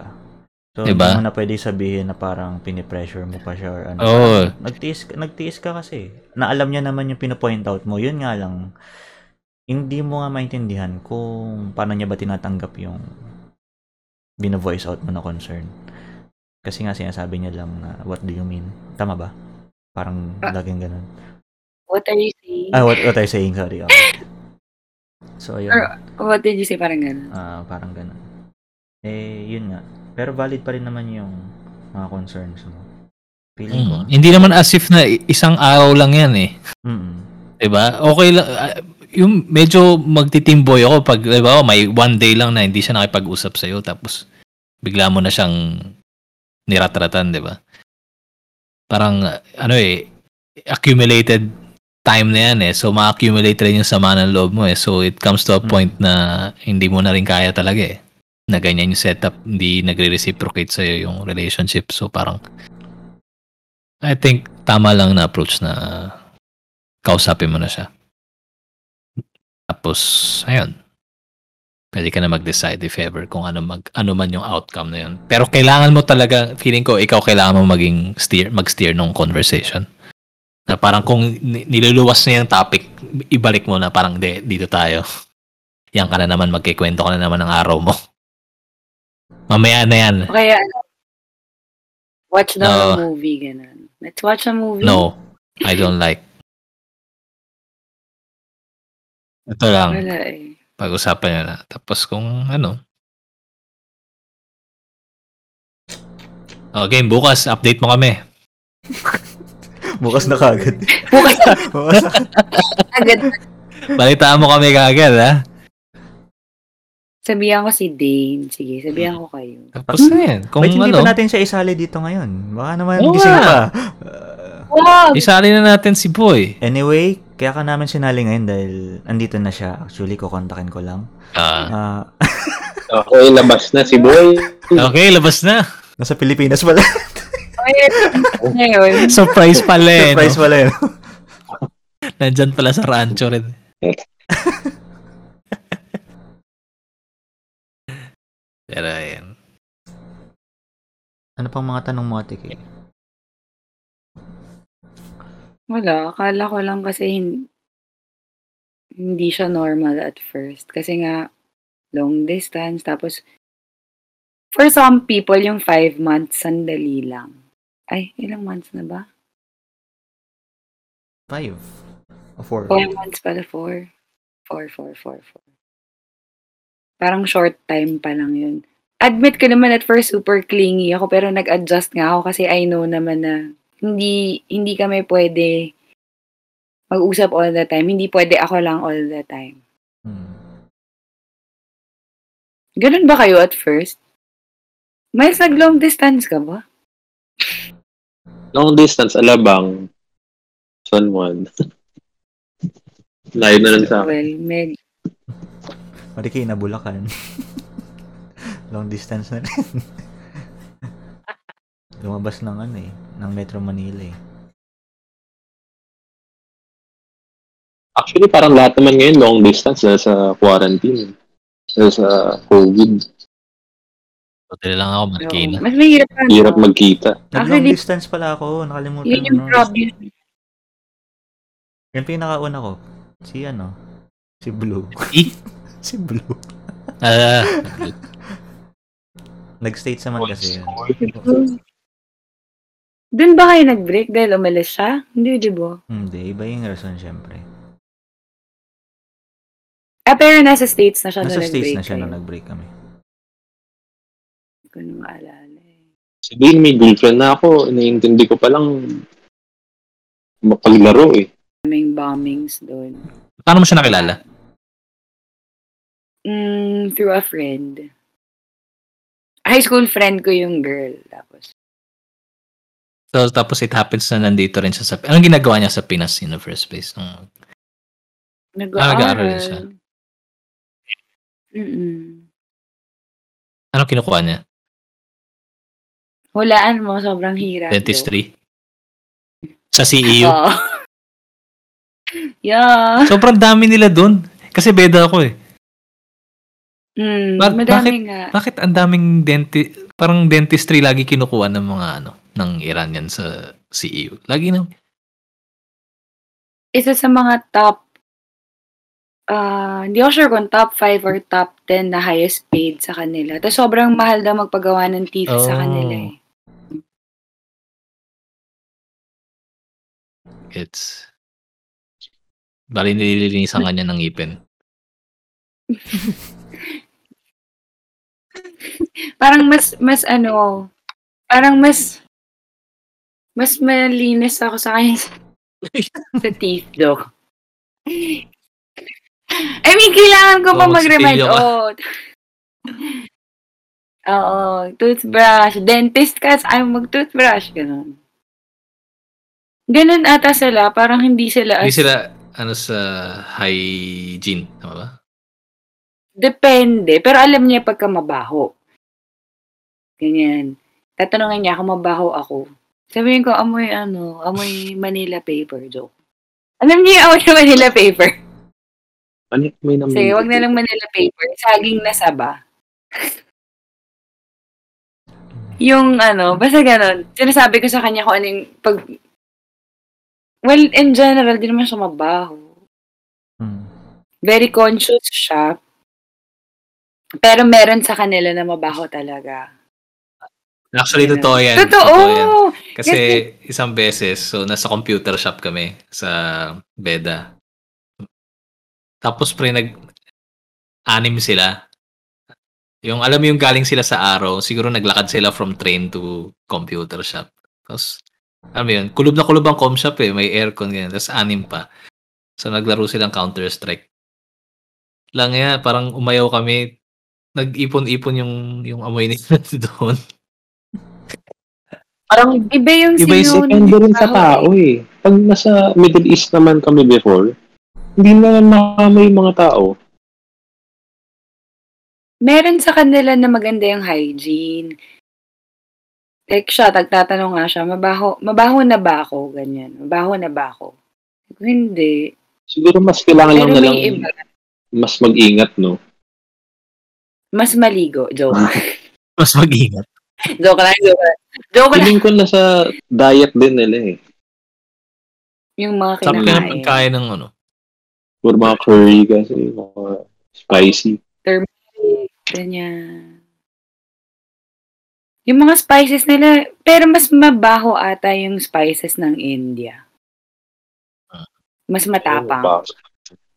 Speaker 3: So,
Speaker 5: Diba?
Speaker 3: hindi mo na pwede sabihin na parang pinipressure mo pa siya or ano.
Speaker 5: Oo.
Speaker 3: Nagtiis, ka- nagtiis ka kasi. Na alam niya naman yung pinopoint out mo. Yun nga lang, hindi mo nga maintindihan kung paano niya ba tinatanggap yung bina-voice out mo na concern. Kasi nga sinasabi niya lang na, what do you mean? Tama ba? Parang
Speaker 6: Ah.
Speaker 3: laging ganun.
Speaker 6: What are you saying?
Speaker 3: Ah, what, what I saying, sorry. Okay. So, ayun.
Speaker 6: Or, what did you say? Parang gano'n.
Speaker 3: Ah, parang ganun. Eh, yun nga. Pero valid pa rin naman yung mga concerns mo. Feeling ko.
Speaker 5: Mm. Hindi naman as if na isang araw lang yan eh.
Speaker 3: Mm.
Speaker 5: 'Di ba? Okay lang ah, yung medyo magtitimboy ako pag 'di ba, may one day lang na hindi siya nakipag-usap sa iyo tapos bigla mo na siyang niratratan, 'di ba? Parang ano eh accumulated time na yan eh. So ma-accumulate rin yung sama ng loob mo eh. So it comes to a
Speaker 3: Mm.
Speaker 5: point na hindi mo na rin kaya talaga eh. Na ganyan yung setup, hindi nagre-reciprocate sa'yo yung relationship. So parang, I think tama lang na approach na kausapin mo na siya. Tapos, ayun. Pwede ka na mag-decide if ever kung ano, mag, ano man yung outcome na yun. Pero kailangan mo talaga, feeling ko, ikaw kailangan mo maging steer, mag-steer ng conversation. Na parang kung ni- niluluwas na yung topic, ibalik mo na parang, de, dito tayo. *laughs* Yan ka na naman, magkikwento ka na naman ng araw mo. Mamaya na yan.
Speaker 6: O Kaya, ano, watch the
Speaker 5: No.
Speaker 6: movie, ganun. Let's watch a movie.
Speaker 5: No, I don't like. Ito lang,
Speaker 6: Wala eh.
Speaker 5: pag-usapan nyo na. Tapos kung ano. Okay, bukas, update mo kami. *laughs*
Speaker 3: Bukas na kagad.
Speaker 6: Bukas *laughs*
Speaker 3: Bukas na.
Speaker 6: agad.
Speaker 5: Balitaan mo kami kagad, ha?
Speaker 6: Sabihan ko si Dane. Sige, sabihan ko kayo.
Speaker 5: Tapos na yan. Kung
Speaker 3: Wait, hindi
Speaker 5: ano,
Speaker 3: pa natin siya isali dito ngayon. Baka naman
Speaker 5: Oo
Speaker 3: gising
Speaker 5: nga.
Speaker 3: pa. Uh,
Speaker 6: Wow!
Speaker 5: isali na natin si Boy.
Speaker 3: anyway, kaya ka namin sinali ngayon dahil andito na siya. Actually, kukontakin ko lang.
Speaker 5: Ah,
Speaker 3: Ah, *laughs* *laughs*
Speaker 4: Okay, labas na si Boy.
Speaker 5: okay, labas na.
Speaker 3: nasa Pilipinas pala.
Speaker 6: Ngayon, *laughs*
Speaker 5: Surprise pala eh.
Speaker 3: Surprise
Speaker 5: no?
Speaker 3: pala yun.
Speaker 5: Nandyan pala sa rancho rin. Pero ayan.
Speaker 3: Ano pang mga tanong mo, Ate Kay?
Speaker 6: wala. Akala ko lang kasi hin- hindi siya normal at first. Kasi nga, long distance. Tapos, for some people, yung five months, sandali lang. Ay, ilang months na ba?
Speaker 3: Five. O four.
Speaker 6: Four months pala, four. Four, four, four, four. Parang short time pa lang yun. Admit ko naman at first super clingy ako pero nag-adjust nga ako kasi I know naman na hindi hindi kami pwede mag-usap all the time. Hindi pwede ako lang all the time.
Speaker 3: Hmm.
Speaker 6: Ganun ba kayo at first? Miles, nag-long distance ka ba?
Speaker 4: Long distance, alabang. San Juan. *laughs* Layo na lang sa akin.
Speaker 6: Well, med
Speaker 3: Ate Kay, na Bulacan. *laughs* Long distance na rin. *laughs* Lumabas ng ano eh, ng Metro Manila eh.
Speaker 4: Actually, parang lahat naman ngayon long distance dahil sa quarantine. Dahil sa COVID.
Speaker 5: Hotel lang ako, Marikina.
Speaker 6: mas mahirap ka.
Speaker 4: Hirap magkita.
Speaker 3: Nag-long
Speaker 6: Actually,
Speaker 3: distance pala ako, nakalimutan
Speaker 6: Yun yung
Speaker 3: no?
Speaker 6: problem.
Speaker 3: Yan pinakauna ko. Si ano? Si Blue. *laughs*
Speaker 5: Eh? *laughs*
Speaker 3: si Blue.
Speaker 5: Ah,
Speaker 3: Nag-states naman kasi yun.
Speaker 6: Doon ba kayo nag-break dahil umalis siya? Hindi, di ba?
Speaker 3: Hindi, iba yung rason syempre.
Speaker 6: Ah, pero nasa States na siya
Speaker 3: Nasa
Speaker 6: na
Speaker 3: states
Speaker 6: nag-break.
Speaker 3: na siya nung nag-break kami.
Speaker 6: Hindi ko na maalala eh.
Speaker 4: Sabihin, may girlfriend na ako. Iniintindi ko palang mapaglaro eh.
Speaker 6: May bombings doon.
Speaker 5: paano mo siya nakilala?
Speaker 6: Mm, through a friend. High school friend ko yung girl. Tapos,
Speaker 5: So, tapos it happens na nandito rin siya sa... Anong ginagawa niya sa Pinas in the first place? Nung-
Speaker 6: nag-aaral.
Speaker 5: din siya.
Speaker 6: Mm-mm.
Speaker 5: Anong kinukuha niya?
Speaker 6: Hulaan mo, sobrang hirap.
Speaker 5: Dentistry? Sa CEU? *laughs*
Speaker 6: Oo. yeah.
Speaker 5: Sobrang dami nila doon. Kasi beda ako eh.
Speaker 6: Mm,
Speaker 5: Ba-
Speaker 6: madami nga.
Speaker 5: Bakit ang daming denti... Parang dentistry lagi kinukuha ng mga ano, ng Iranian sa CEU. Lagi na...
Speaker 6: Isa sa mga top ah hindi ako sure kung top 5 or top 10 na highest paid sa kanila. Tapos sobrang mahal daw magpagawa ng teeth sa
Speaker 5: Oh.
Speaker 6: kanila eh.
Speaker 5: It's... Bali nililinisan kanya ng ngipin. *laughs* *laughs*
Speaker 6: Parang mas mas ano, parang mas mas malinis ako sa kanya *laughs* sa teeth *laughs* daw. I mean, kailangan ko
Speaker 5: Oo,
Speaker 6: pa mag-remind.
Speaker 5: ka.
Speaker 6: Oo. Oo, toothbrush. Dentist ka, ayaw mag-toothbrush. Ganun. Ganun ata sila. Parang hindi sila
Speaker 5: Hindi
Speaker 6: as-
Speaker 5: sila ano sa hygiene, tama ba?
Speaker 6: Depende. Pero alam niya pagka mabaho. Ganyan. Tatanungin niya kung mabaho ako. Sabihin ko, amoy ano, amoy Manila paper, joke. Alam niyo yung amoy ng Manila paper?
Speaker 4: Ano yung may naman?
Speaker 6: Sige, wag na lang Manila paper. Saging na saba. yung ano, basta ganun. Sinasabi ko sa kanya kung ano yung pag... Well, in general, di naman siya mabaho.
Speaker 3: Hmm.
Speaker 6: Very conscious siya. Pero meron sa kanila na mabaho talaga.
Speaker 5: Actually,
Speaker 6: Ganun.
Speaker 5: totoo yan.
Speaker 6: Totoo!
Speaker 5: yan. Kasi isang beses, so nasa computer shop kami sa Beda. Tapos pre, nag anim sila. Yung alam mo yung galing sila sa araw, siguro naglakad sila from train to computer shop. Tapos, alam mo yun, kulob na kulob ang com shop eh, may aircon ganyan, tapos anim pa. So naglaro silang Counter-Strike. Lang yan, parang umayaw kami, nag-ipon-ipon yung yung amoy nila doon. *laughs*
Speaker 4: Parang
Speaker 6: Iba yung
Speaker 5: Iba yung
Speaker 4: depende rin sa tao eh. Pag nasa Middle East naman kami before, hindi na makamoy yung mga tao.
Speaker 6: meron sa kanila na maganda yung hygiene. Like siya, tagtatanong nga siya, mabaho, mabaho na ba ako? Ganyan. Mabaho na ba ako? Hindi.
Speaker 4: Siguro mas kailangan
Speaker 6: Pero
Speaker 4: lang na lang
Speaker 6: may iba.
Speaker 4: mas mag-ingat, no?
Speaker 6: Mas maligo. Joke.
Speaker 5: Mas mag-ingat. *laughs*
Speaker 6: joke lang, joke lang. Joke lang.
Speaker 4: Feeling ko nasa diet din nila eh.
Speaker 6: Yung mga
Speaker 5: Sabi ka
Speaker 6: kinakain.
Speaker 5: pagkain ng ano.
Speaker 4: Or mga curry kasi, mga spicy.
Speaker 6: Ganyan. Yung mga spices nila, pero mas mabaho ata yung spices ng India. Mas matapang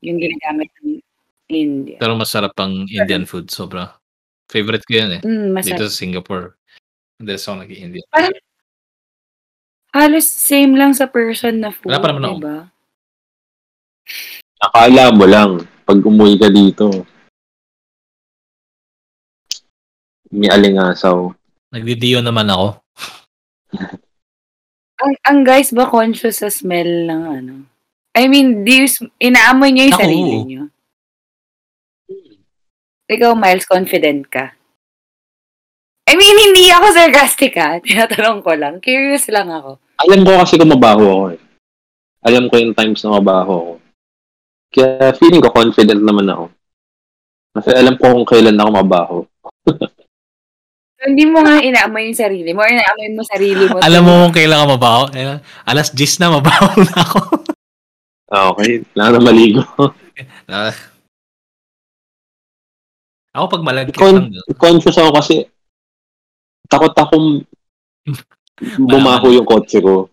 Speaker 6: yung ginagamit ng India.
Speaker 5: Pero masarap ang Indian food, sobra. Favorite ko yan eh.
Speaker 6: Mm,
Speaker 5: Dito
Speaker 6: masarap.
Speaker 5: sa Singapore. Hindi ako nag-India.
Speaker 6: Halos same lang sa person na food,
Speaker 5: Wala pa naman ako.
Speaker 6: diba?
Speaker 4: Akala mo lang, pag umuwi ka dito, may alingasaw.
Speaker 5: Nagdi-Dio naman ako.
Speaker 6: Ang, ang guys ba conscious sa smell ng ano? I mean, do you, sm- inaamoy niyo yung
Speaker 5: Ako,
Speaker 6: sarili
Speaker 5: oo.
Speaker 6: niyo? Ikaw, Miles, confident ka? I mean, hindi ako sarcastic ha. *laughs* Tinatanong ko lang. Curious lang ako.
Speaker 4: Alam ko kasi kung mabaho ako eh. Alam ko yung times na mabaho ako. Kaya feeling ko confident naman ako. Kasi alam ko kung kailan ako mabaho. *laughs*
Speaker 6: Hindi mo nga inaamoy yung sarili mo inaamoy mo sarili mo.
Speaker 5: Alam mo kung kailan ka mabaho? Eh, Alas 10 na, mabaho na ako.
Speaker 4: Ah, okay. Kailangan na maligo. *laughs*
Speaker 5: Ako pag malagkit
Speaker 4: Con-
Speaker 5: lang.
Speaker 4: Conscious ako kasi takot akong *laughs* bumaho yung kotse ko.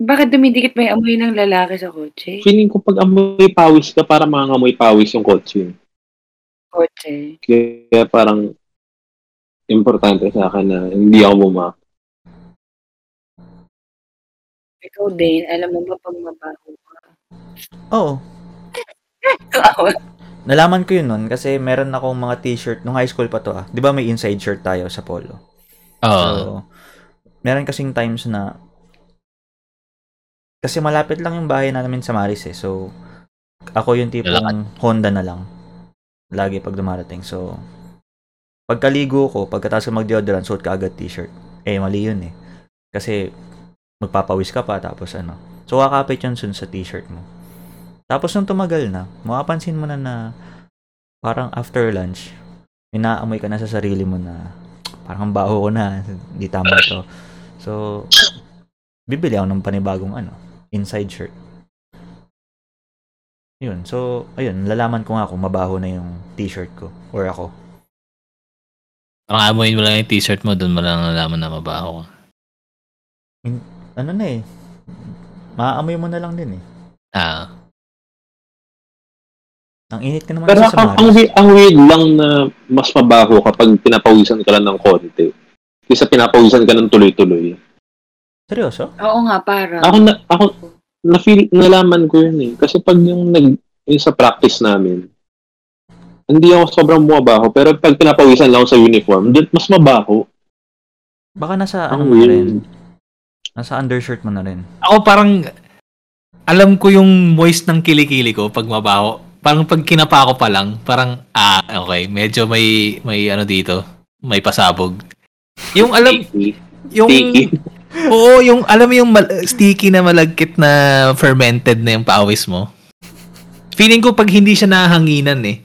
Speaker 6: Bakit dumidikit yung amoy ng lalaki sa kotse?
Speaker 4: Feeling ko pag amoy pawis ka, para mga amoy pawis yung kotse.
Speaker 6: Kotse.
Speaker 4: Kaya parang importante sa akin na hindi ako bumaho.
Speaker 6: Ikaw din, alam mo ba pag mabaho ka?
Speaker 3: Oo. *laughs* Nalaman ko yun nun kasi meron akong mga t-shirt nung high school pa to ah. 'Di ba may inside shirt tayo sa polo?
Speaker 5: Oo.
Speaker 3: So, meron kasing times na kasi malapit lang yung bahay namin sa Maris eh. So, ako yung tipong Honda na lang. Lagi pag dumarating. So, pagkaligo ko, pagkatapos ko mag-deodorant, suot ka agad t-shirt. Eh, mali yun eh. Kasi, magpapawis ka pa, tapos ano. So, kakapit yun sun sa t-shirt mo. Tapos, nung tumagal na, mapapansin mo na na parang after lunch, inaamoy ka na sa sarili mo na parang ang baho ko na, hindi tama to. So, bibili ako ng panibagong ano, inside shirt. Yun. So, ayun, lalaman ko nga kung mabaho na yung t-shirt ko or ako.
Speaker 5: Parang amoyin mo lang yung t-shirt mo, doon mo lang nalaman na mabaho ka.
Speaker 3: Ano na eh, maaamoy mo na lang din eh.
Speaker 5: Ah,
Speaker 3: Ang init ka naman
Speaker 4: Pero
Speaker 3: sa
Speaker 4: ang, ang, ang weird lang na mas mabaho kapag pinapawisan ka lang ng konti. Kaysa pinapawisan ka ng tuloy-tuloy.
Speaker 3: Seryoso?
Speaker 6: Oo nga, para.
Speaker 4: Ako na, ako, na feel, nalaman ko yun eh. Kasi pag yung nag, yung sa practice namin, hindi ako sobrang bumabaho. Pero pag pinapawisan lang ako sa uniform, dun, mas mabaho.
Speaker 3: Baka nasa ano
Speaker 4: Ang
Speaker 3: na
Speaker 4: weird.
Speaker 3: rin. Nasa undershirt mo na rin.
Speaker 5: ako parang alam ko yung moist ng kilikili ko pag mabaho. Parang pag kinapa ko pa lang, parang, ah, okay, medyo may, may ano dito, may pasabog. Yung alam,
Speaker 4: Sticky.
Speaker 5: yung,
Speaker 4: Sticky. *laughs*
Speaker 5: oo, yung, alam mo yung mal- sticky na malagkit na fermented na yung pawis mo. Feeling ko pag hindi siya nahanginan eh.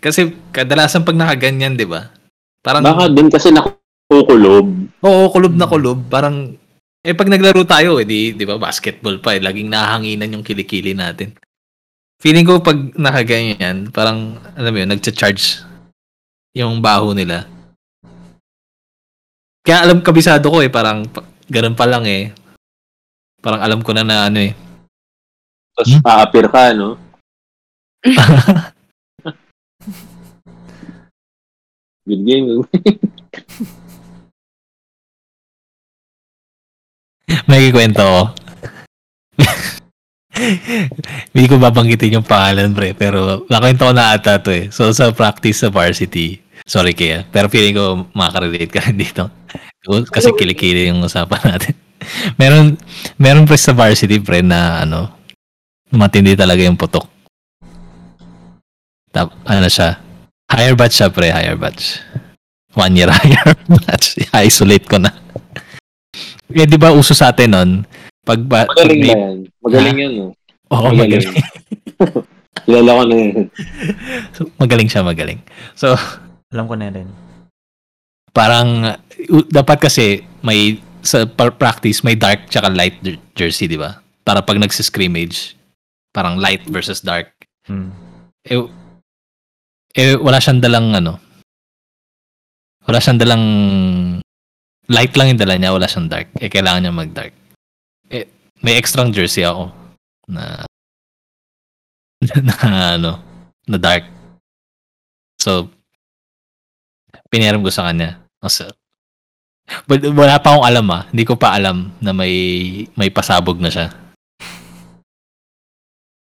Speaker 5: Kasi kadalasan pag nakaganyan, di ba? Parang,
Speaker 4: Baka din kasi nakukulob.
Speaker 5: oo, kulob na kulob. Parang, eh pag naglaro tayo, eh, di, di ba, basketball pa eh, laging nahanginan yung kilikili natin. Feeling ko pag nakaganyan, parang, alam mo yun, nagcha-charge yung baho nila. Kaya alam, kabisado ko eh, parang, pa- ganun pa lang eh. Parang alam ko na na ano eh.
Speaker 4: Tapos aapir ka, no? *laughs* Good game.
Speaker 5: May kwento ko. *laughs* Hindi ko babanggitin yung pangalan, pre. Pero nakwento ko na ata to eh. So, sa practice sa varsity, sorry kaya, pero feeling ko makaka-relate ka dito. Kasi kilikili yung usapan natin. *laughs* meron, meron pre sa varsity, pre, na ano, matindi talaga yung putok. Tap, ano siya, higher batch siya, pre, higher batch. One year *laughs* higher batch. I-isolate ko na. Eh, di ba uso sa atin nun? Pag ba, pag
Speaker 4: Magaling
Speaker 5: may-
Speaker 4: na yan. Magaling yan, no?
Speaker 5: Oo,
Speaker 4: Magaling.
Speaker 5: magaling. *laughs*
Speaker 4: Kilala ko na yan. *laughs*
Speaker 5: So, magaling siya, magaling. So,
Speaker 3: Alam ko na rin.
Speaker 5: parang, uh, dapat kasi, may, sa practice, may dark tsaka light jer- jersey, di ba? Para pag nagsiscrimmage, parang light versus dark.
Speaker 3: Hmm.
Speaker 5: Eh, eh, wala siyang dalang, ano, wala siyang dalang, light lang yung dala niya, wala siyang dark. Eh, kailangan niya mag-dark. Eh, may extra jersey ako na, *laughs* na, ano, na dark. So, piniram ko sa kanya. Kasi, but wala pa akong alam ah. Hindi ko pa alam na may may pasabog na siya.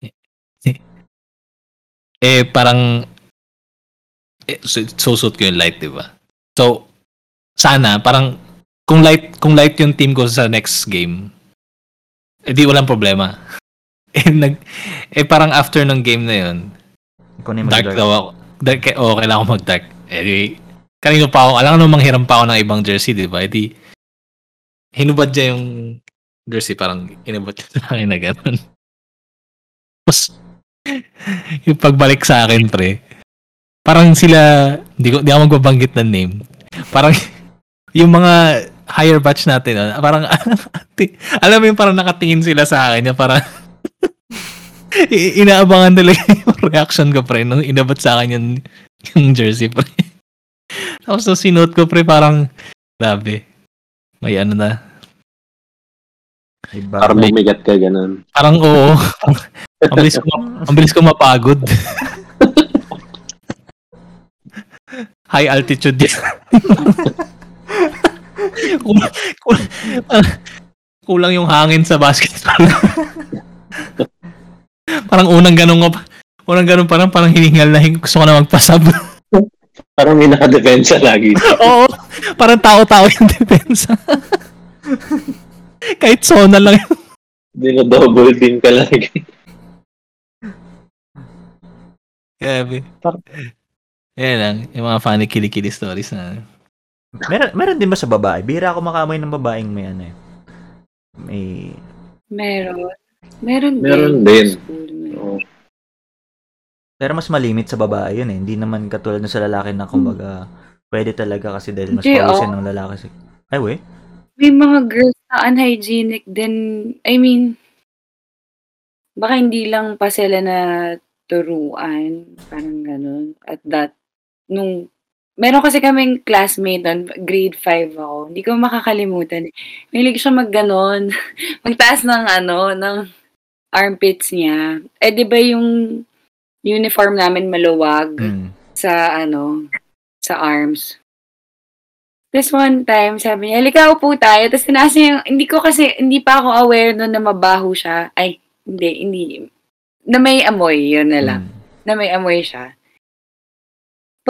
Speaker 5: *laughs* Eh, parang eh, su- susut ko yung light, di ba? So, sana, parang kung light, kung light yung team ko sa next game, eh di walang problema. *laughs* Eh, nag, eh parang after ng game na yun,
Speaker 3: Ikaw na yung
Speaker 5: dark daw ako. Dark, oh, kailangan ko mag-dark. Eh, di, kanino pa ako, alam ko namang hiram pa ako ng ibang jersey, di ba? Eh, di, hinubad niya yung jersey, parang hinubad niya sa akin na gano'n. Tapos, *laughs* yung pagbalik sa akin, pre, parang sila, di, ko, di ako magbabanggit ng name. Parang, *laughs* yung mga higher batch natin, ah, parang, *laughs* alam mo yung parang nakatingin sila sa akin, yung parang, *laughs* inaabangan talaga *laughs* yung reaction ko, pre, nung inabot sa akin yung, yung jersey, pre. Tapos nung sinuot ko, pre, parang, grabe. May ano na.
Speaker 3: Iba.
Speaker 4: Parang bumigat ka, ganun.
Speaker 5: Parang oo. ang, bilis ko, ang bilis ko mapagod. High altitude yan. Kulang, kulang, kulang yung hangin sa basketball. parang unang ganun ko pa. Unang ganun parang parang hiningal na gusto ko na magpasab.
Speaker 4: Parang may nakadepensa lagi.
Speaker 5: Oo. Parang tao-tao yung depensa. Kahit sona lang. yun.
Speaker 4: Dino-double team ka lagi.
Speaker 5: Grabe. Yan lang. Yung mga funny kilikili stories na.
Speaker 3: Meron, meron din ba sa babae? Bihira ako makamoy ng babaeng may ano eh. May...
Speaker 6: Meron. Meron din.
Speaker 4: Meron din. Oo.
Speaker 3: Pero mas malimit sa babae yun eh. Hindi naman katulad na sa lalaki na kumbaga pwede talaga kasi dahil mas pawisin
Speaker 6: oh.
Speaker 3: ng lalaki. si- Ay, we?
Speaker 6: May mga girls na unhygienic din. I mean, baka hindi lang pa sila na turuan. Parang ganun. At that, nung, meron kasi kaming classmate nun, grade 5 ako. Hindi ko makakalimutan. Mahilig siya magganon. *laughs* Magtaas ng ano, ng armpits niya. Eh, di ba yung uniform namin maluwag?
Speaker 3: Hmm.
Speaker 6: sa ano, sa arms. This one time, sabi niya, halika upo tayo. Tapos tinaas niya yung, hindi ko kasi, hindi pa ako aware nun na mabaho siya. Ay, hindi, hindi. Na may amoy, yun na lang.
Speaker 3: Hmm.
Speaker 6: Na may amoy siya.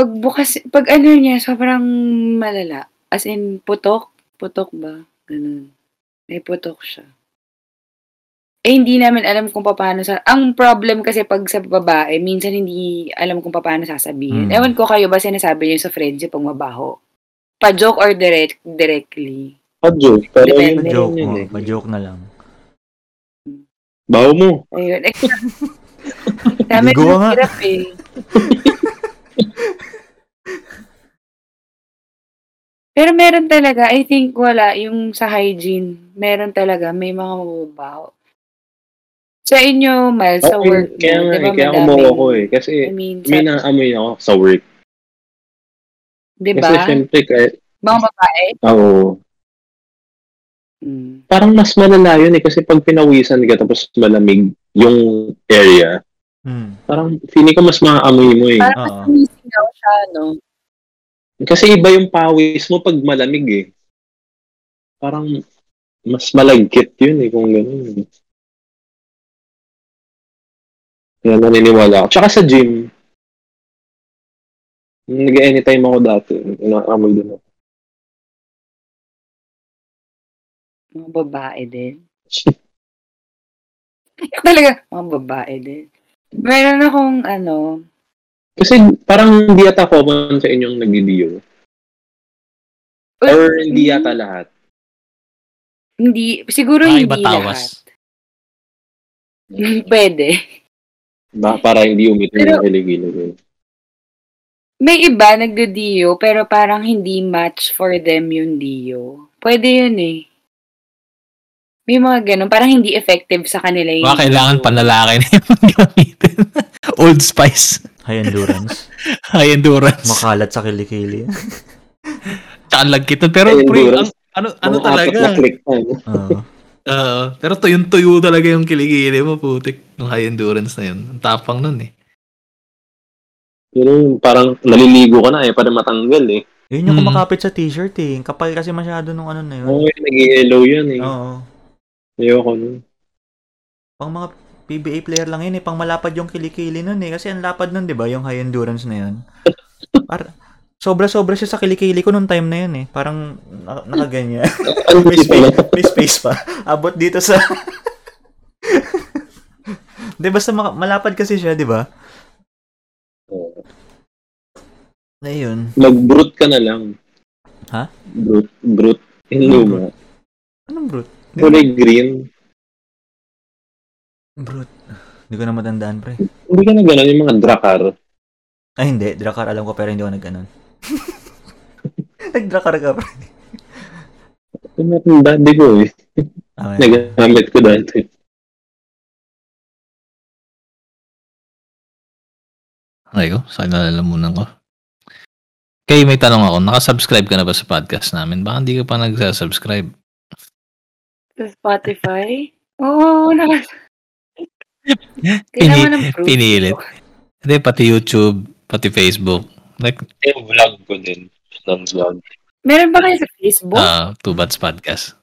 Speaker 6: Pag bukas, pag ano niya, sobrang malala. As in, putok. Putok ba? Ganun. May putok siya. eh, hindi namin alam kung paano sa... Ang problem kasi pag sa babae, minsan hindi alam kung paano sasabihin.
Speaker 3: Mm.
Speaker 6: Ewan ko kayo ba sinasabi niyo sa friendship pag mabaho? Pa-joke or direct, directly?
Speaker 4: Pa-joke. Pero yun
Speaker 6: Depende.
Speaker 4: na
Speaker 3: Pa-joke,
Speaker 4: yun
Speaker 3: oh,
Speaker 4: eh.
Speaker 3: pa-joke na lang.
Speaker 4: Baho mo.
Speaker 6: Ayun. *laughs* Dami
Speaker 3: nga.
Speaker 6: hirap eh. Pero meron talaga, I think wala, yung sa hygiene, meron talaga, may mga mababaho. Sa inyo, Miles, sa
Speaker 4: Okay,
Speaker 6: work
Speaker 4: kaya
Speaker 6: mo,
Speaker 4: nga,
Speaker 6: di ba
Speaker 4: eh, kaya kumuha ko eh. Kasi
Speaker 6: I mean, sa,
Speaker 4: may naamoy ako sa work.
Speaker 6: di
Speaker 4: Kasi syempre, kahit,
Speaker 6: Mga babae.
Speaker 4: ako,
Speaker 6: Mm.
Speaker 4: parang mas malala yun eh. Kasi pag pinawisan ka tapos malamig yung area,
Speaker 3: Hmm.
Speaker 4: parang feeling ko mas maaamoy mo eh.
Speaker 6: Parang
Speaker 3: Oo.
Speaker 6: mas sumisingaw siya, no?
Speaker 4: Kasi iba yung pawis mo pag malamig eh. Parang mas malagkit yun eh kung gano'n. Kaya naniniwala ako. Tsaka sa gym, nag-anytime ako dati, inaamoy din ako.
Speaker 6: Mga babae din. *laughs* Talaga, mga babae din. Meron akong, ano,
Speaker 4: Kasi parang hindi yata common sa inyong nagdi-deal. Or hindi yata lahat.
Speaker 6: hindi, siguro
Speaker 5: Mga
Speaker 6: hindi
Speaker 5: iba tawas.
Speaker 6: lahat. *laughs* Pwede.
Speaker 4: Ba, para hindi umitin
Speaker 6: Pero-
Speaker 4: yung kilig
Speaker 6: May iba nagdo-dio, pero parang hindi match for them yung dio. Pwede yun eh. May mga ganun. Parang hindi effective sa kanila yung
Speaker 5: Baka kailangan panlalaki na yung *laughs* gamitin. Old Spice.
Speaker 3: High endurance. *laughs*
Speaker 5: High endurance.
Speaker 3: Makalat sa kilikili.
Speaker 5: Tsaka lagkit. Pero pre, ang, ano, ano
Speaker 4: Mga
Speaker 5: talaga?
Speaker 3: Oo. *laughs*
Speaker 5: Oo. pero tuyong-tuyo talaga yung kiligili mo, putik. Yung high endurance na yun. Ang tapang nun eh.
Speaker 4: Pero yung parang naliligo ka na eh, para matanggal eh.
Speaker 3: Yun yung
Speaker 5: Hmm.
Speaker 3: kumakapit sa t-shirt eh. Kapal kasi masyado nung ano na yun.
Speaker 4: Oo, oh, nag-yellow yun eh.
Speaker 3: Oo.
Speaker 4: Ayoko nun.
Speaker 3: Pang mga PBA player lang yun eh. Pang malapad yung kilikili nun eh. Kasi ang lapad nun, di ba? Yung high endurance na yun. Par sobra-sobra siya sa kilikili ko nung time na yun eh. Parang na- nakaganyan. *laughs* May, space, may space pa. Abot dito sa... *laughs* di basta maka- malapad kasi siya, di ba? Ayun.
Speaker 4: Mag-brute ka na lang.
Speaker 3: Ha?
Speaker 4: Brute. Brute. Hindi mo.
Speaker 3: Anong brute?
Speaker 4: Kulay green.
Speaker 3: Brute. Hindi ko na matandaan, pre.
Speaker 4: Hindi ka na gano'n yung mga drakar.
Speaker 3: Ay, hindi. Drakar alam ko, pero hindi ako nag-ganon. *laughs* Nag-drakar ka, pre.
Speaker 4: Yung dati ko eh.
Speaker 3: Ah,
Speaker 4: Nagamit ko dati.
Speaker 5: Ayo, sa nalalamunan ko. Kay may tanong ako, nakasubscribe ka na ba sa podcast namin? Baka hindi ka pa nagsasubscribe.
Speaker 6: Sa Spotify? Oo, oh, nakas... *laughs*
Speaker 5: Pini-
Speaker 6: Kailangan ng proof.
Speaker 5: pinilit. Hindi, pati YouTube, pati Facebook. Like,
Speaker 4: Yung vlog ko din. Ng vlog.
Speaker 6: Meron ba kayo sa Facebook?
Speaker 5: uh, Two Bats Podcast.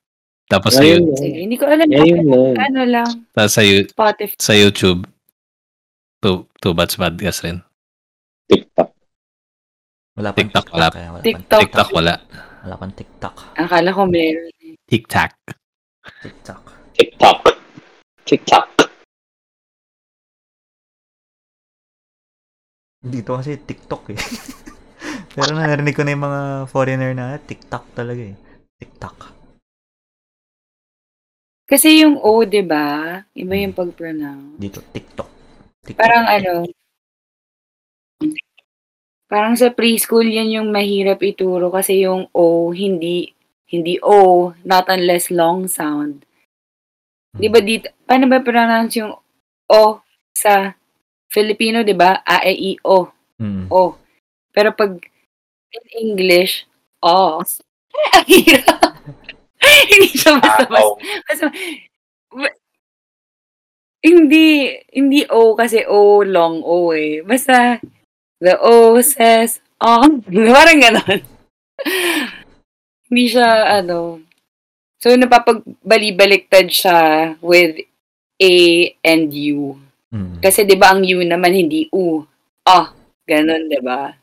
Speaker 5: Tapos sa,
Speaker 4: Ayun
Speaker 5: you-
Speaker 4: lang.
Speaker 6: Sige, hindi ko alam.
Speaker 4: Ayun lang.
Speaker 6: Ano lang,
Speaker 5: tapos sa, you-
Speaker 6: Spotify.
Speaker 5: sa YouTube, Two, two Bats Podcast rin.
Speaker 4: TikTok.
Speaker 3: Wala pang
Speaker 5: TikTok,
Speaker 3: TikTok.
Speaker 5: wala.
Speaker 3: kaya wala
Speaker 6: TikTok.
Speaker 5: TikTok wala.
Speaker 3: Wala pang TikTok.
Speaker 6: Akala ko meron.
Speaker 5: TikTok.
Speaker 3: TikTok.
Speaker 4: TikTok. TikTok.
Speaker 3: Dito kasi TikTok eh. *laughs* pero narinig ko na yung mga foreigner na TikTok talaga eh. TikTok.
Speaker 6: Kasi yung O, di ba? Iba yung pag-pronounce.
Speaker 3: Dito, TikTok. TikTok.
Speaker 6: Parang ano, parang sa preschool yan yung mahirap ituro kasi yung O, hindi, hindi O, not unless long sound. Di ba dito, paano ba pronounce yung O sa Filipino, di ba? A, E, I, O.
Speaker 3: Mm.
Speaker 6: O. Pero pag in English, O. *laughs* Ang hirap. *laughs* hindi siya basta-basta. Basta, ba- hindi, hindi O kasi O, long O eh. Basta, the O says, on. *laughs* Parang ganon. hindi siya, ano. So, napapagbali-baliktad siya with A and U.
Speaker 3: Mm.
Speaker 6: Kasi 'di ba ang U naman hindi U. Ah, ganun 'di ba?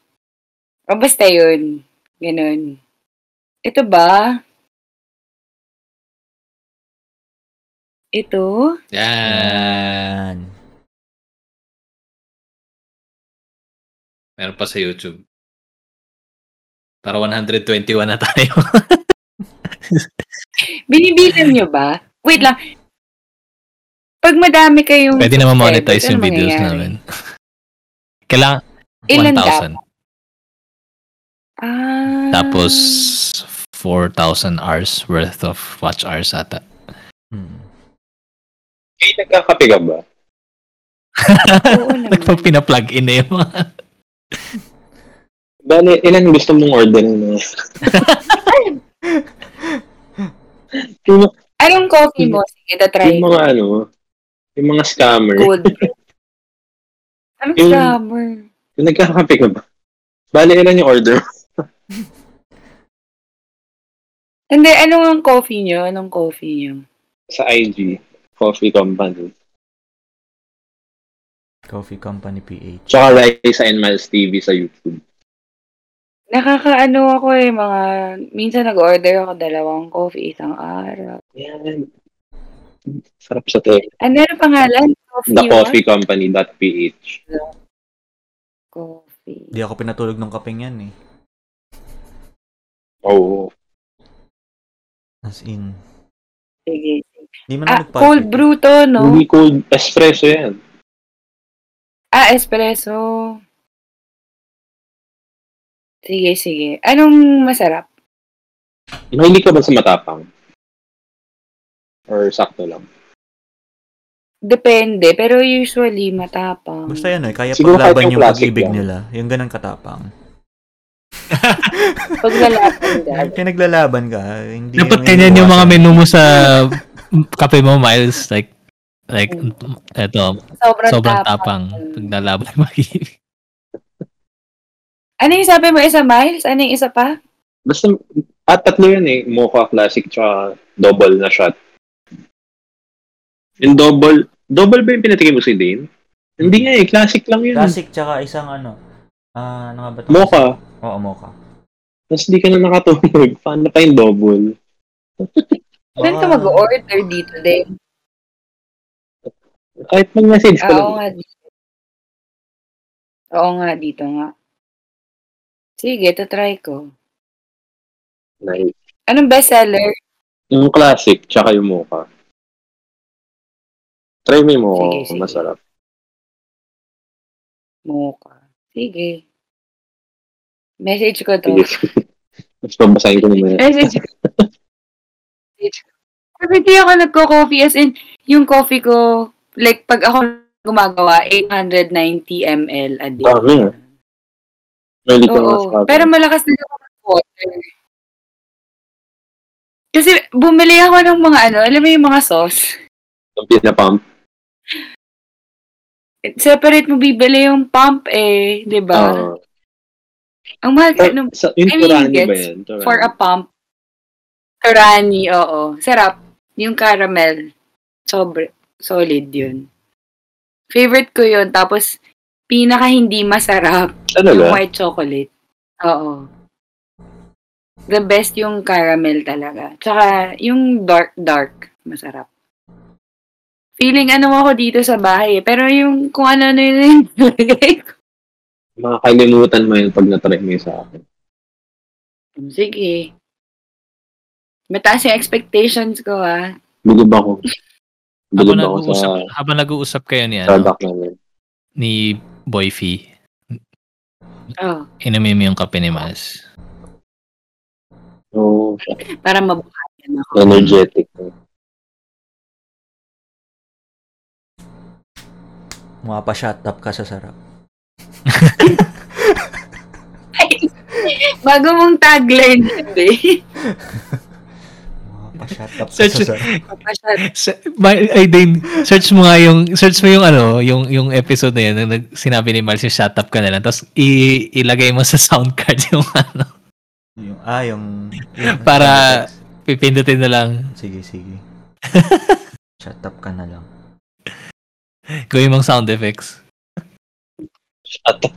Speaker 6: O basta 'yun. Ganun. Ito ba? Ito?
Speaker 5: Yan. Meron pa sa YouTube. Para 121 na tayo. *laughs*
Speaker 6: Binibilang nyo ba? Wait lang. Pag madami kayong
Speaker 5: Pwede naman monetize yung
Speaker 6: ano
Speaker 5: videos
Speaker 6: mangyayari?
Speaker 5: namin. *laughs* Kailangan
Speaker 6: Ilan
Speaker 5: 1,000.
Speaker 6: dapat? Ah.
Speaker 5: Tapos 4,000 hours worth of watch hours ata.
Speaker 3: Hmm.
Speaker 4: Hey, nagkakape ka ba?
Speaker 6: Oo *laughs* naman.
Speaker 5: Nagpag pina-plug in na yung mga... *laughs*
Speaker 4: Bale, ilan gusto mong order na?
Speaker 6: Anong coffee mo? Sige, tatry
Speaker 4: yung mga ano, yung mga scammer.
Speaker 6: Brew. *laughs* Anong
Speaker 4: Yung-
Speaker 6: scammer?
Speaker 4: Yung nagkakape ka ba? Bale, ilan yung order? *laughs*
Speaker 6: Hindi, anong ang coffee nyo? Anong coffee nyo?
Speaker 4: Sa IG, Coffee Company.
Speaker 3: Coffee Company PH.
Speaker 4: Tsaka Raisa and Miles TV sa YouTube.
Speaker 6: Nakakaano ako eh, mga... Minsan nag-order ako dalawang coffee isang araw.
Speaker 4: Yan. Sarap sa te.
Speaker 6: Ano na pangalan? Coffee
Speaker 4: The
Speaker 6: what?
Speaker 4: Coffee Company.ph.
Speaker 6: Coffee.
Speaker 3: Di ako pinatulog ng kapeng yan eh.
Speaker 4: Oo.
Speaker 3: As in.
Speaker 6: Sige.
Speaker 3: Di mo
Speaker 6: Ah, cold brew to, no?
Speaker 4: Hindi cold espresso yan.
Speaker 6: Ah, espresso. Sige, sige. Anong masarap?
Speaker 4: Mahilig ka ba sa matapang? Or sakto lang?
Speaker 6: Depende, pero usually matapang.
Speaker 3: Basta yan eh. Kaya
Speaker 4: Siguro
Speaker 3: paglaban
Speaker 4: yung
Speaker 3: yung pag-ibig
Speaker 4: lang.
Speaker 3: nila. Yung ganun katapang. *laughs*
Speaker 6: Pag lalaban ka.
Speaker 3: Kaya naglalaban ka. Hindi
Speaker 5: Dapat
Speaker 3: mo
Speaker 5: ganyan yung mga menu mo sa kape mo, Miles. Like, like, eto,
Speaker 6: Sobrang,
Speaker 5: sobrang
Speaker 6: tapang.
Speaker 5: tapang. Pag nalaban mag-ibig.
Speaker 6: Ano yung sabi mo? Isa miles? Ano yung isa pa?
Speaker 4: Basta, at tatlo yan eh. Mocha Classic tsaka double na shot. Yung double, double ba yung pinatikim mo si Dane? Hindi nga eh, classic lang yun.
Speaker 3: Classic tsaka isang ano. Ah, ano nga ba ito?
Speaker 4: Mocha.
Speaker 3: Oo, mocha.
Speaker 4: Tapos di ka na nakatulog. *laughs* Paano pa yung double? *laughs*
Speaker 6: Saan ka mag-order dito din?
Speaker 4: Kahit mag-message ka
Speaker 6: Ah,
Speaker 4: lang.
Speaker 6: oo nga dito. Oo nga, dito nga. Sige, try ko.
Speaker 4: Nice.
Speaker 6: Anong bestseller?
Speaker 4: Yung classic, tsaka yung mocha. Try mo yung mocha,
Speaker 6: Sige,
Speaker 4: kung
Speaker 6: sige.
Speaker 4: masarap.
Speaker 6: Mocha. Sige. Message ko to.
Speaker 4: Sige. Mas babasahin ko naman.
Speaker 6: Message ko. Message ko. Hindi ako nagko-coffee as in, yung coffee ko, like, pag ako gumagawa, 890 ml a day.
Speaker 4: Dami ah. Ka
Speaker 6: Oo. Pero malakas din ako mag-water. Kasi bumili ako ng mga ano, alam mo yung mga sauce.
Speaker 4: Yung pinapump.
Speaker 6: Separate mo bibili yung pump eh, di ba?
Speaker 4: Ah.
Speaker 6: Ang mahal ka, no,
Speaker 4: sa,
Speaker 6: I mean,
Speaker 4: Turani ba
Speaker 6: gets
Speaker 4: yan? Turani.
Speaker 6: for a pump. Karani, oo. Sarap. Yung caramel. Sobre. Solid yun. Favorite ko yun. Tapos, pinaka hindi masarap. Yung
Speaker 4: Talaga?
Speaker 6: white chocolate. Oo. The best yung caramel talaga. Tsaka, yung dark, dark. Masarap. Feeling ano ako dito sa bahay eh. Pero yung kung ano-ano yun yung nilagay ko.
Speaker 4: Makakalimutan mo yun pag natry mo yun sa akin.
Speaker 6: Sige. Mataas yung expectations ko ah.
Speaker 4: Bilib ako.
Speaker 5: Habang
Speaker 4: Bilib ako
Speaker 5: nag-uusap,
Speaker 4: sa
Speaker 5: habang nag-uusap kayo ni, ano,
Speaker 4: product namin.
Speaker 5: ni Boy Fee,
Speaker 6: Oh,
Speaker 5: inumin mo yung kape ni Miles.
Speaker 4: Oo.
Speaker 6: para mabuhayan ako.
Speaker 4: energetic.
Speaker 3: Mga pa-shut up ka sa sarap. *laughs*
Speaker 6: Bago mong tagline, hindi.
Speaker 3: Mga pa-shut up ka
Speaker 5: Search-
Speaker 3: sa sarap.
Speaker 5: My, ay, din, search mo nga yung, search mo yung ano, yung, yung episode na yun, na nag- sinabi ni Miles yung shut up ka na lang, tapos i- ilagay mo sa sound card *laughs* yung ano,
Speaker 3: Yung, ah, yung... yung *laughs*
Speaker 5: Para- pipindutin na lang,
Speaker 3: Sige, sige. Shut up ka na lang.
Speaker 5: Gawin mong sound effects.
Speaker 4: Shut up.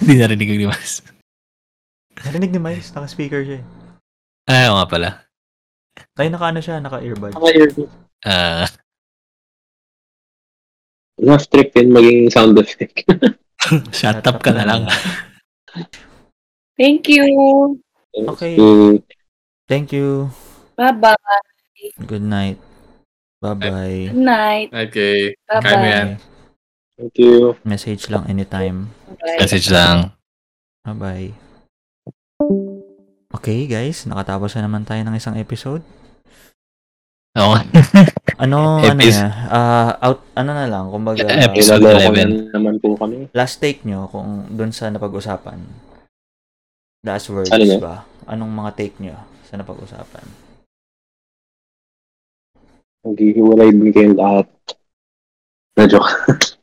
Speaker 5: Hindi narinig ni Miles.
Speaker 3: Narinig ni Miles, naka-speaker siya eh.
Speaker 5: Ay, oo nga pala.
Speaker 3: Ay, naka ano siya, naka-earbud.
Speaker 4: Naka-earbud.
Speaker 5: Ah,
Speaker 4: Rough trip yun, maging sound effect. *laughs*
Speaker 5: shut up ka na lang.
Speaker 6: Thank you.
Speaker 3: Okay. Thank you.
Speaker 6: Bye-bye.
Speaker 3: Good night. Bye-bye.
Speaker 6: Good night.
Speaker 5: Okay.
Speaker 6: Bye-bye.
Speaker 5: Kaya mo yan.
Speaker 4: thank you.
Speaker 3: Message lang anytime.
Speaker 6: Bye.
Speaker 5: Message lang.
Speaker 3: Bye-bye. Okay, guys. Nakatapos na naman tayo ng isang episode.
Speaker 5: Oo. *laughs*
Speaker 3: Ano, ano
Speaker 5: Epis-
Speaker 3: niya? Ah, out, ano na lang, kumbaga,
Speaker 5: Episode
Speaker 4: Ilaloko
Speaker 5: 11.
Speaker 4: na naman po kami.
Speaker 3: last take nyo kung dun sa napag-usapan. Last words
Speaker 4: Ano
Speaker 3: ba? Anong mga take nyo sa napag-usapan?
Speaker 4: Maghihiwalay din kayong lahat. Na joke. *laughs*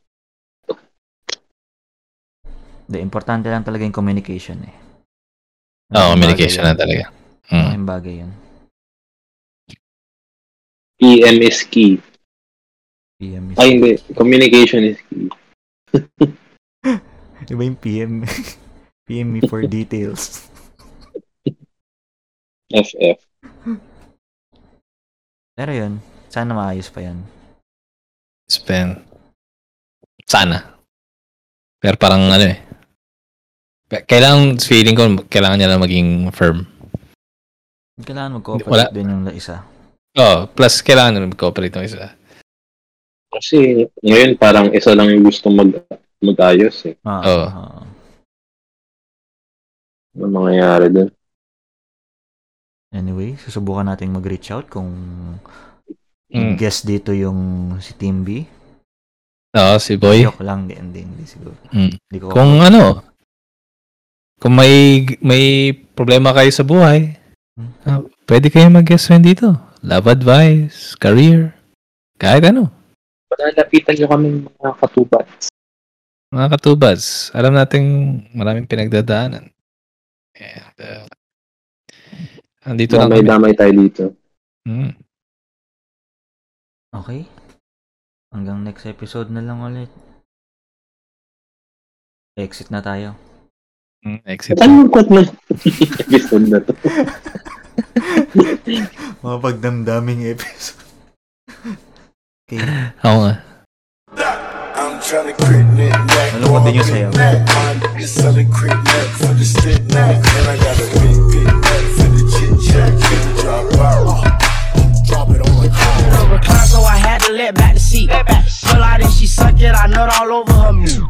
Speaker 3: The importante lang talaga yung communication eh.
Speaker 5: Oo,
Speaker 3: Malaking
Speaker 5: communication na talaga. Mm.
Speaker 3: Malaking bagay yun.
Speaker 4: PM is key.
Speaker 3: PM is...
Speaker 4: Ay, hindi. Communication is key. *laughs*
Speaker 3: Iba yung PM. *laughs* PM me for details.
Speaker 4: FF.
Speaker 3: Pero yun, sana maayos pa yan.
Speaker 5: Spend. Sana. Pero parang ano eh. Kailangan, feeling ko, kailangan niya lang maging firm.
Speaker 3: Kailangan mag-cooperate
Speaker 5: Wala.
Speaker 3: din yung isa.
Speaker 5: Oh, plus kailangan na mag-cooperate ng isa.
Speaker 4: Kasi ngayon parang isa lang yung gusto mag mag-ayos eh.
Speaker 3: Ah,
Speaker 5: Oo.
Speaker 3: ah.
Speaker 4: Ano mangyayari dun?
Speaker 3: Anyway, susubukan natin mag-reach out kung
Speaker 5: Mm.
Speaker 3: guest dito yung si Team B.
Speaker 5: Oo, si Boy.
Speaker 3: Joke lang, hindi, hindi, hindi siguro.
Speaker 5: Mm.
Speaker 3: Hindi ko
Speaker 5: Kung ano, kung may may problema kayo sa buhay,
Speaker 3: Hmm.
Speaker 5: ah, pwede kayo mag-guest friend dito. Love advice, career, kahit ano.
Speaker 4: Palalapitan nyo kami mga katubat.
Speaker 5: Mga katubas, alam nating maraming pinagdadaanan. And, uh, andito lang kami.
Speaker 4: Damay-damay tayo dito.
Speaker 5: Mm.
Speaker 3: Okay. Hanggang next episode na lang ulit. Exit na tayo.
Speaker 5: Mm, exit.
Speaker 4: Yung quote na episode *laughs* na to? *laughs*
Speaker 3: Mga pagdamdaming episode. okay.
Speaker 5: Oo nga.
Speaker 1: Neck.
Speaker 3: Malungkot din yung
Speaker 1: chat. Drop out.
Speaker 2: So I had to let back the seat. Pull out and she suck it, I nut all over her.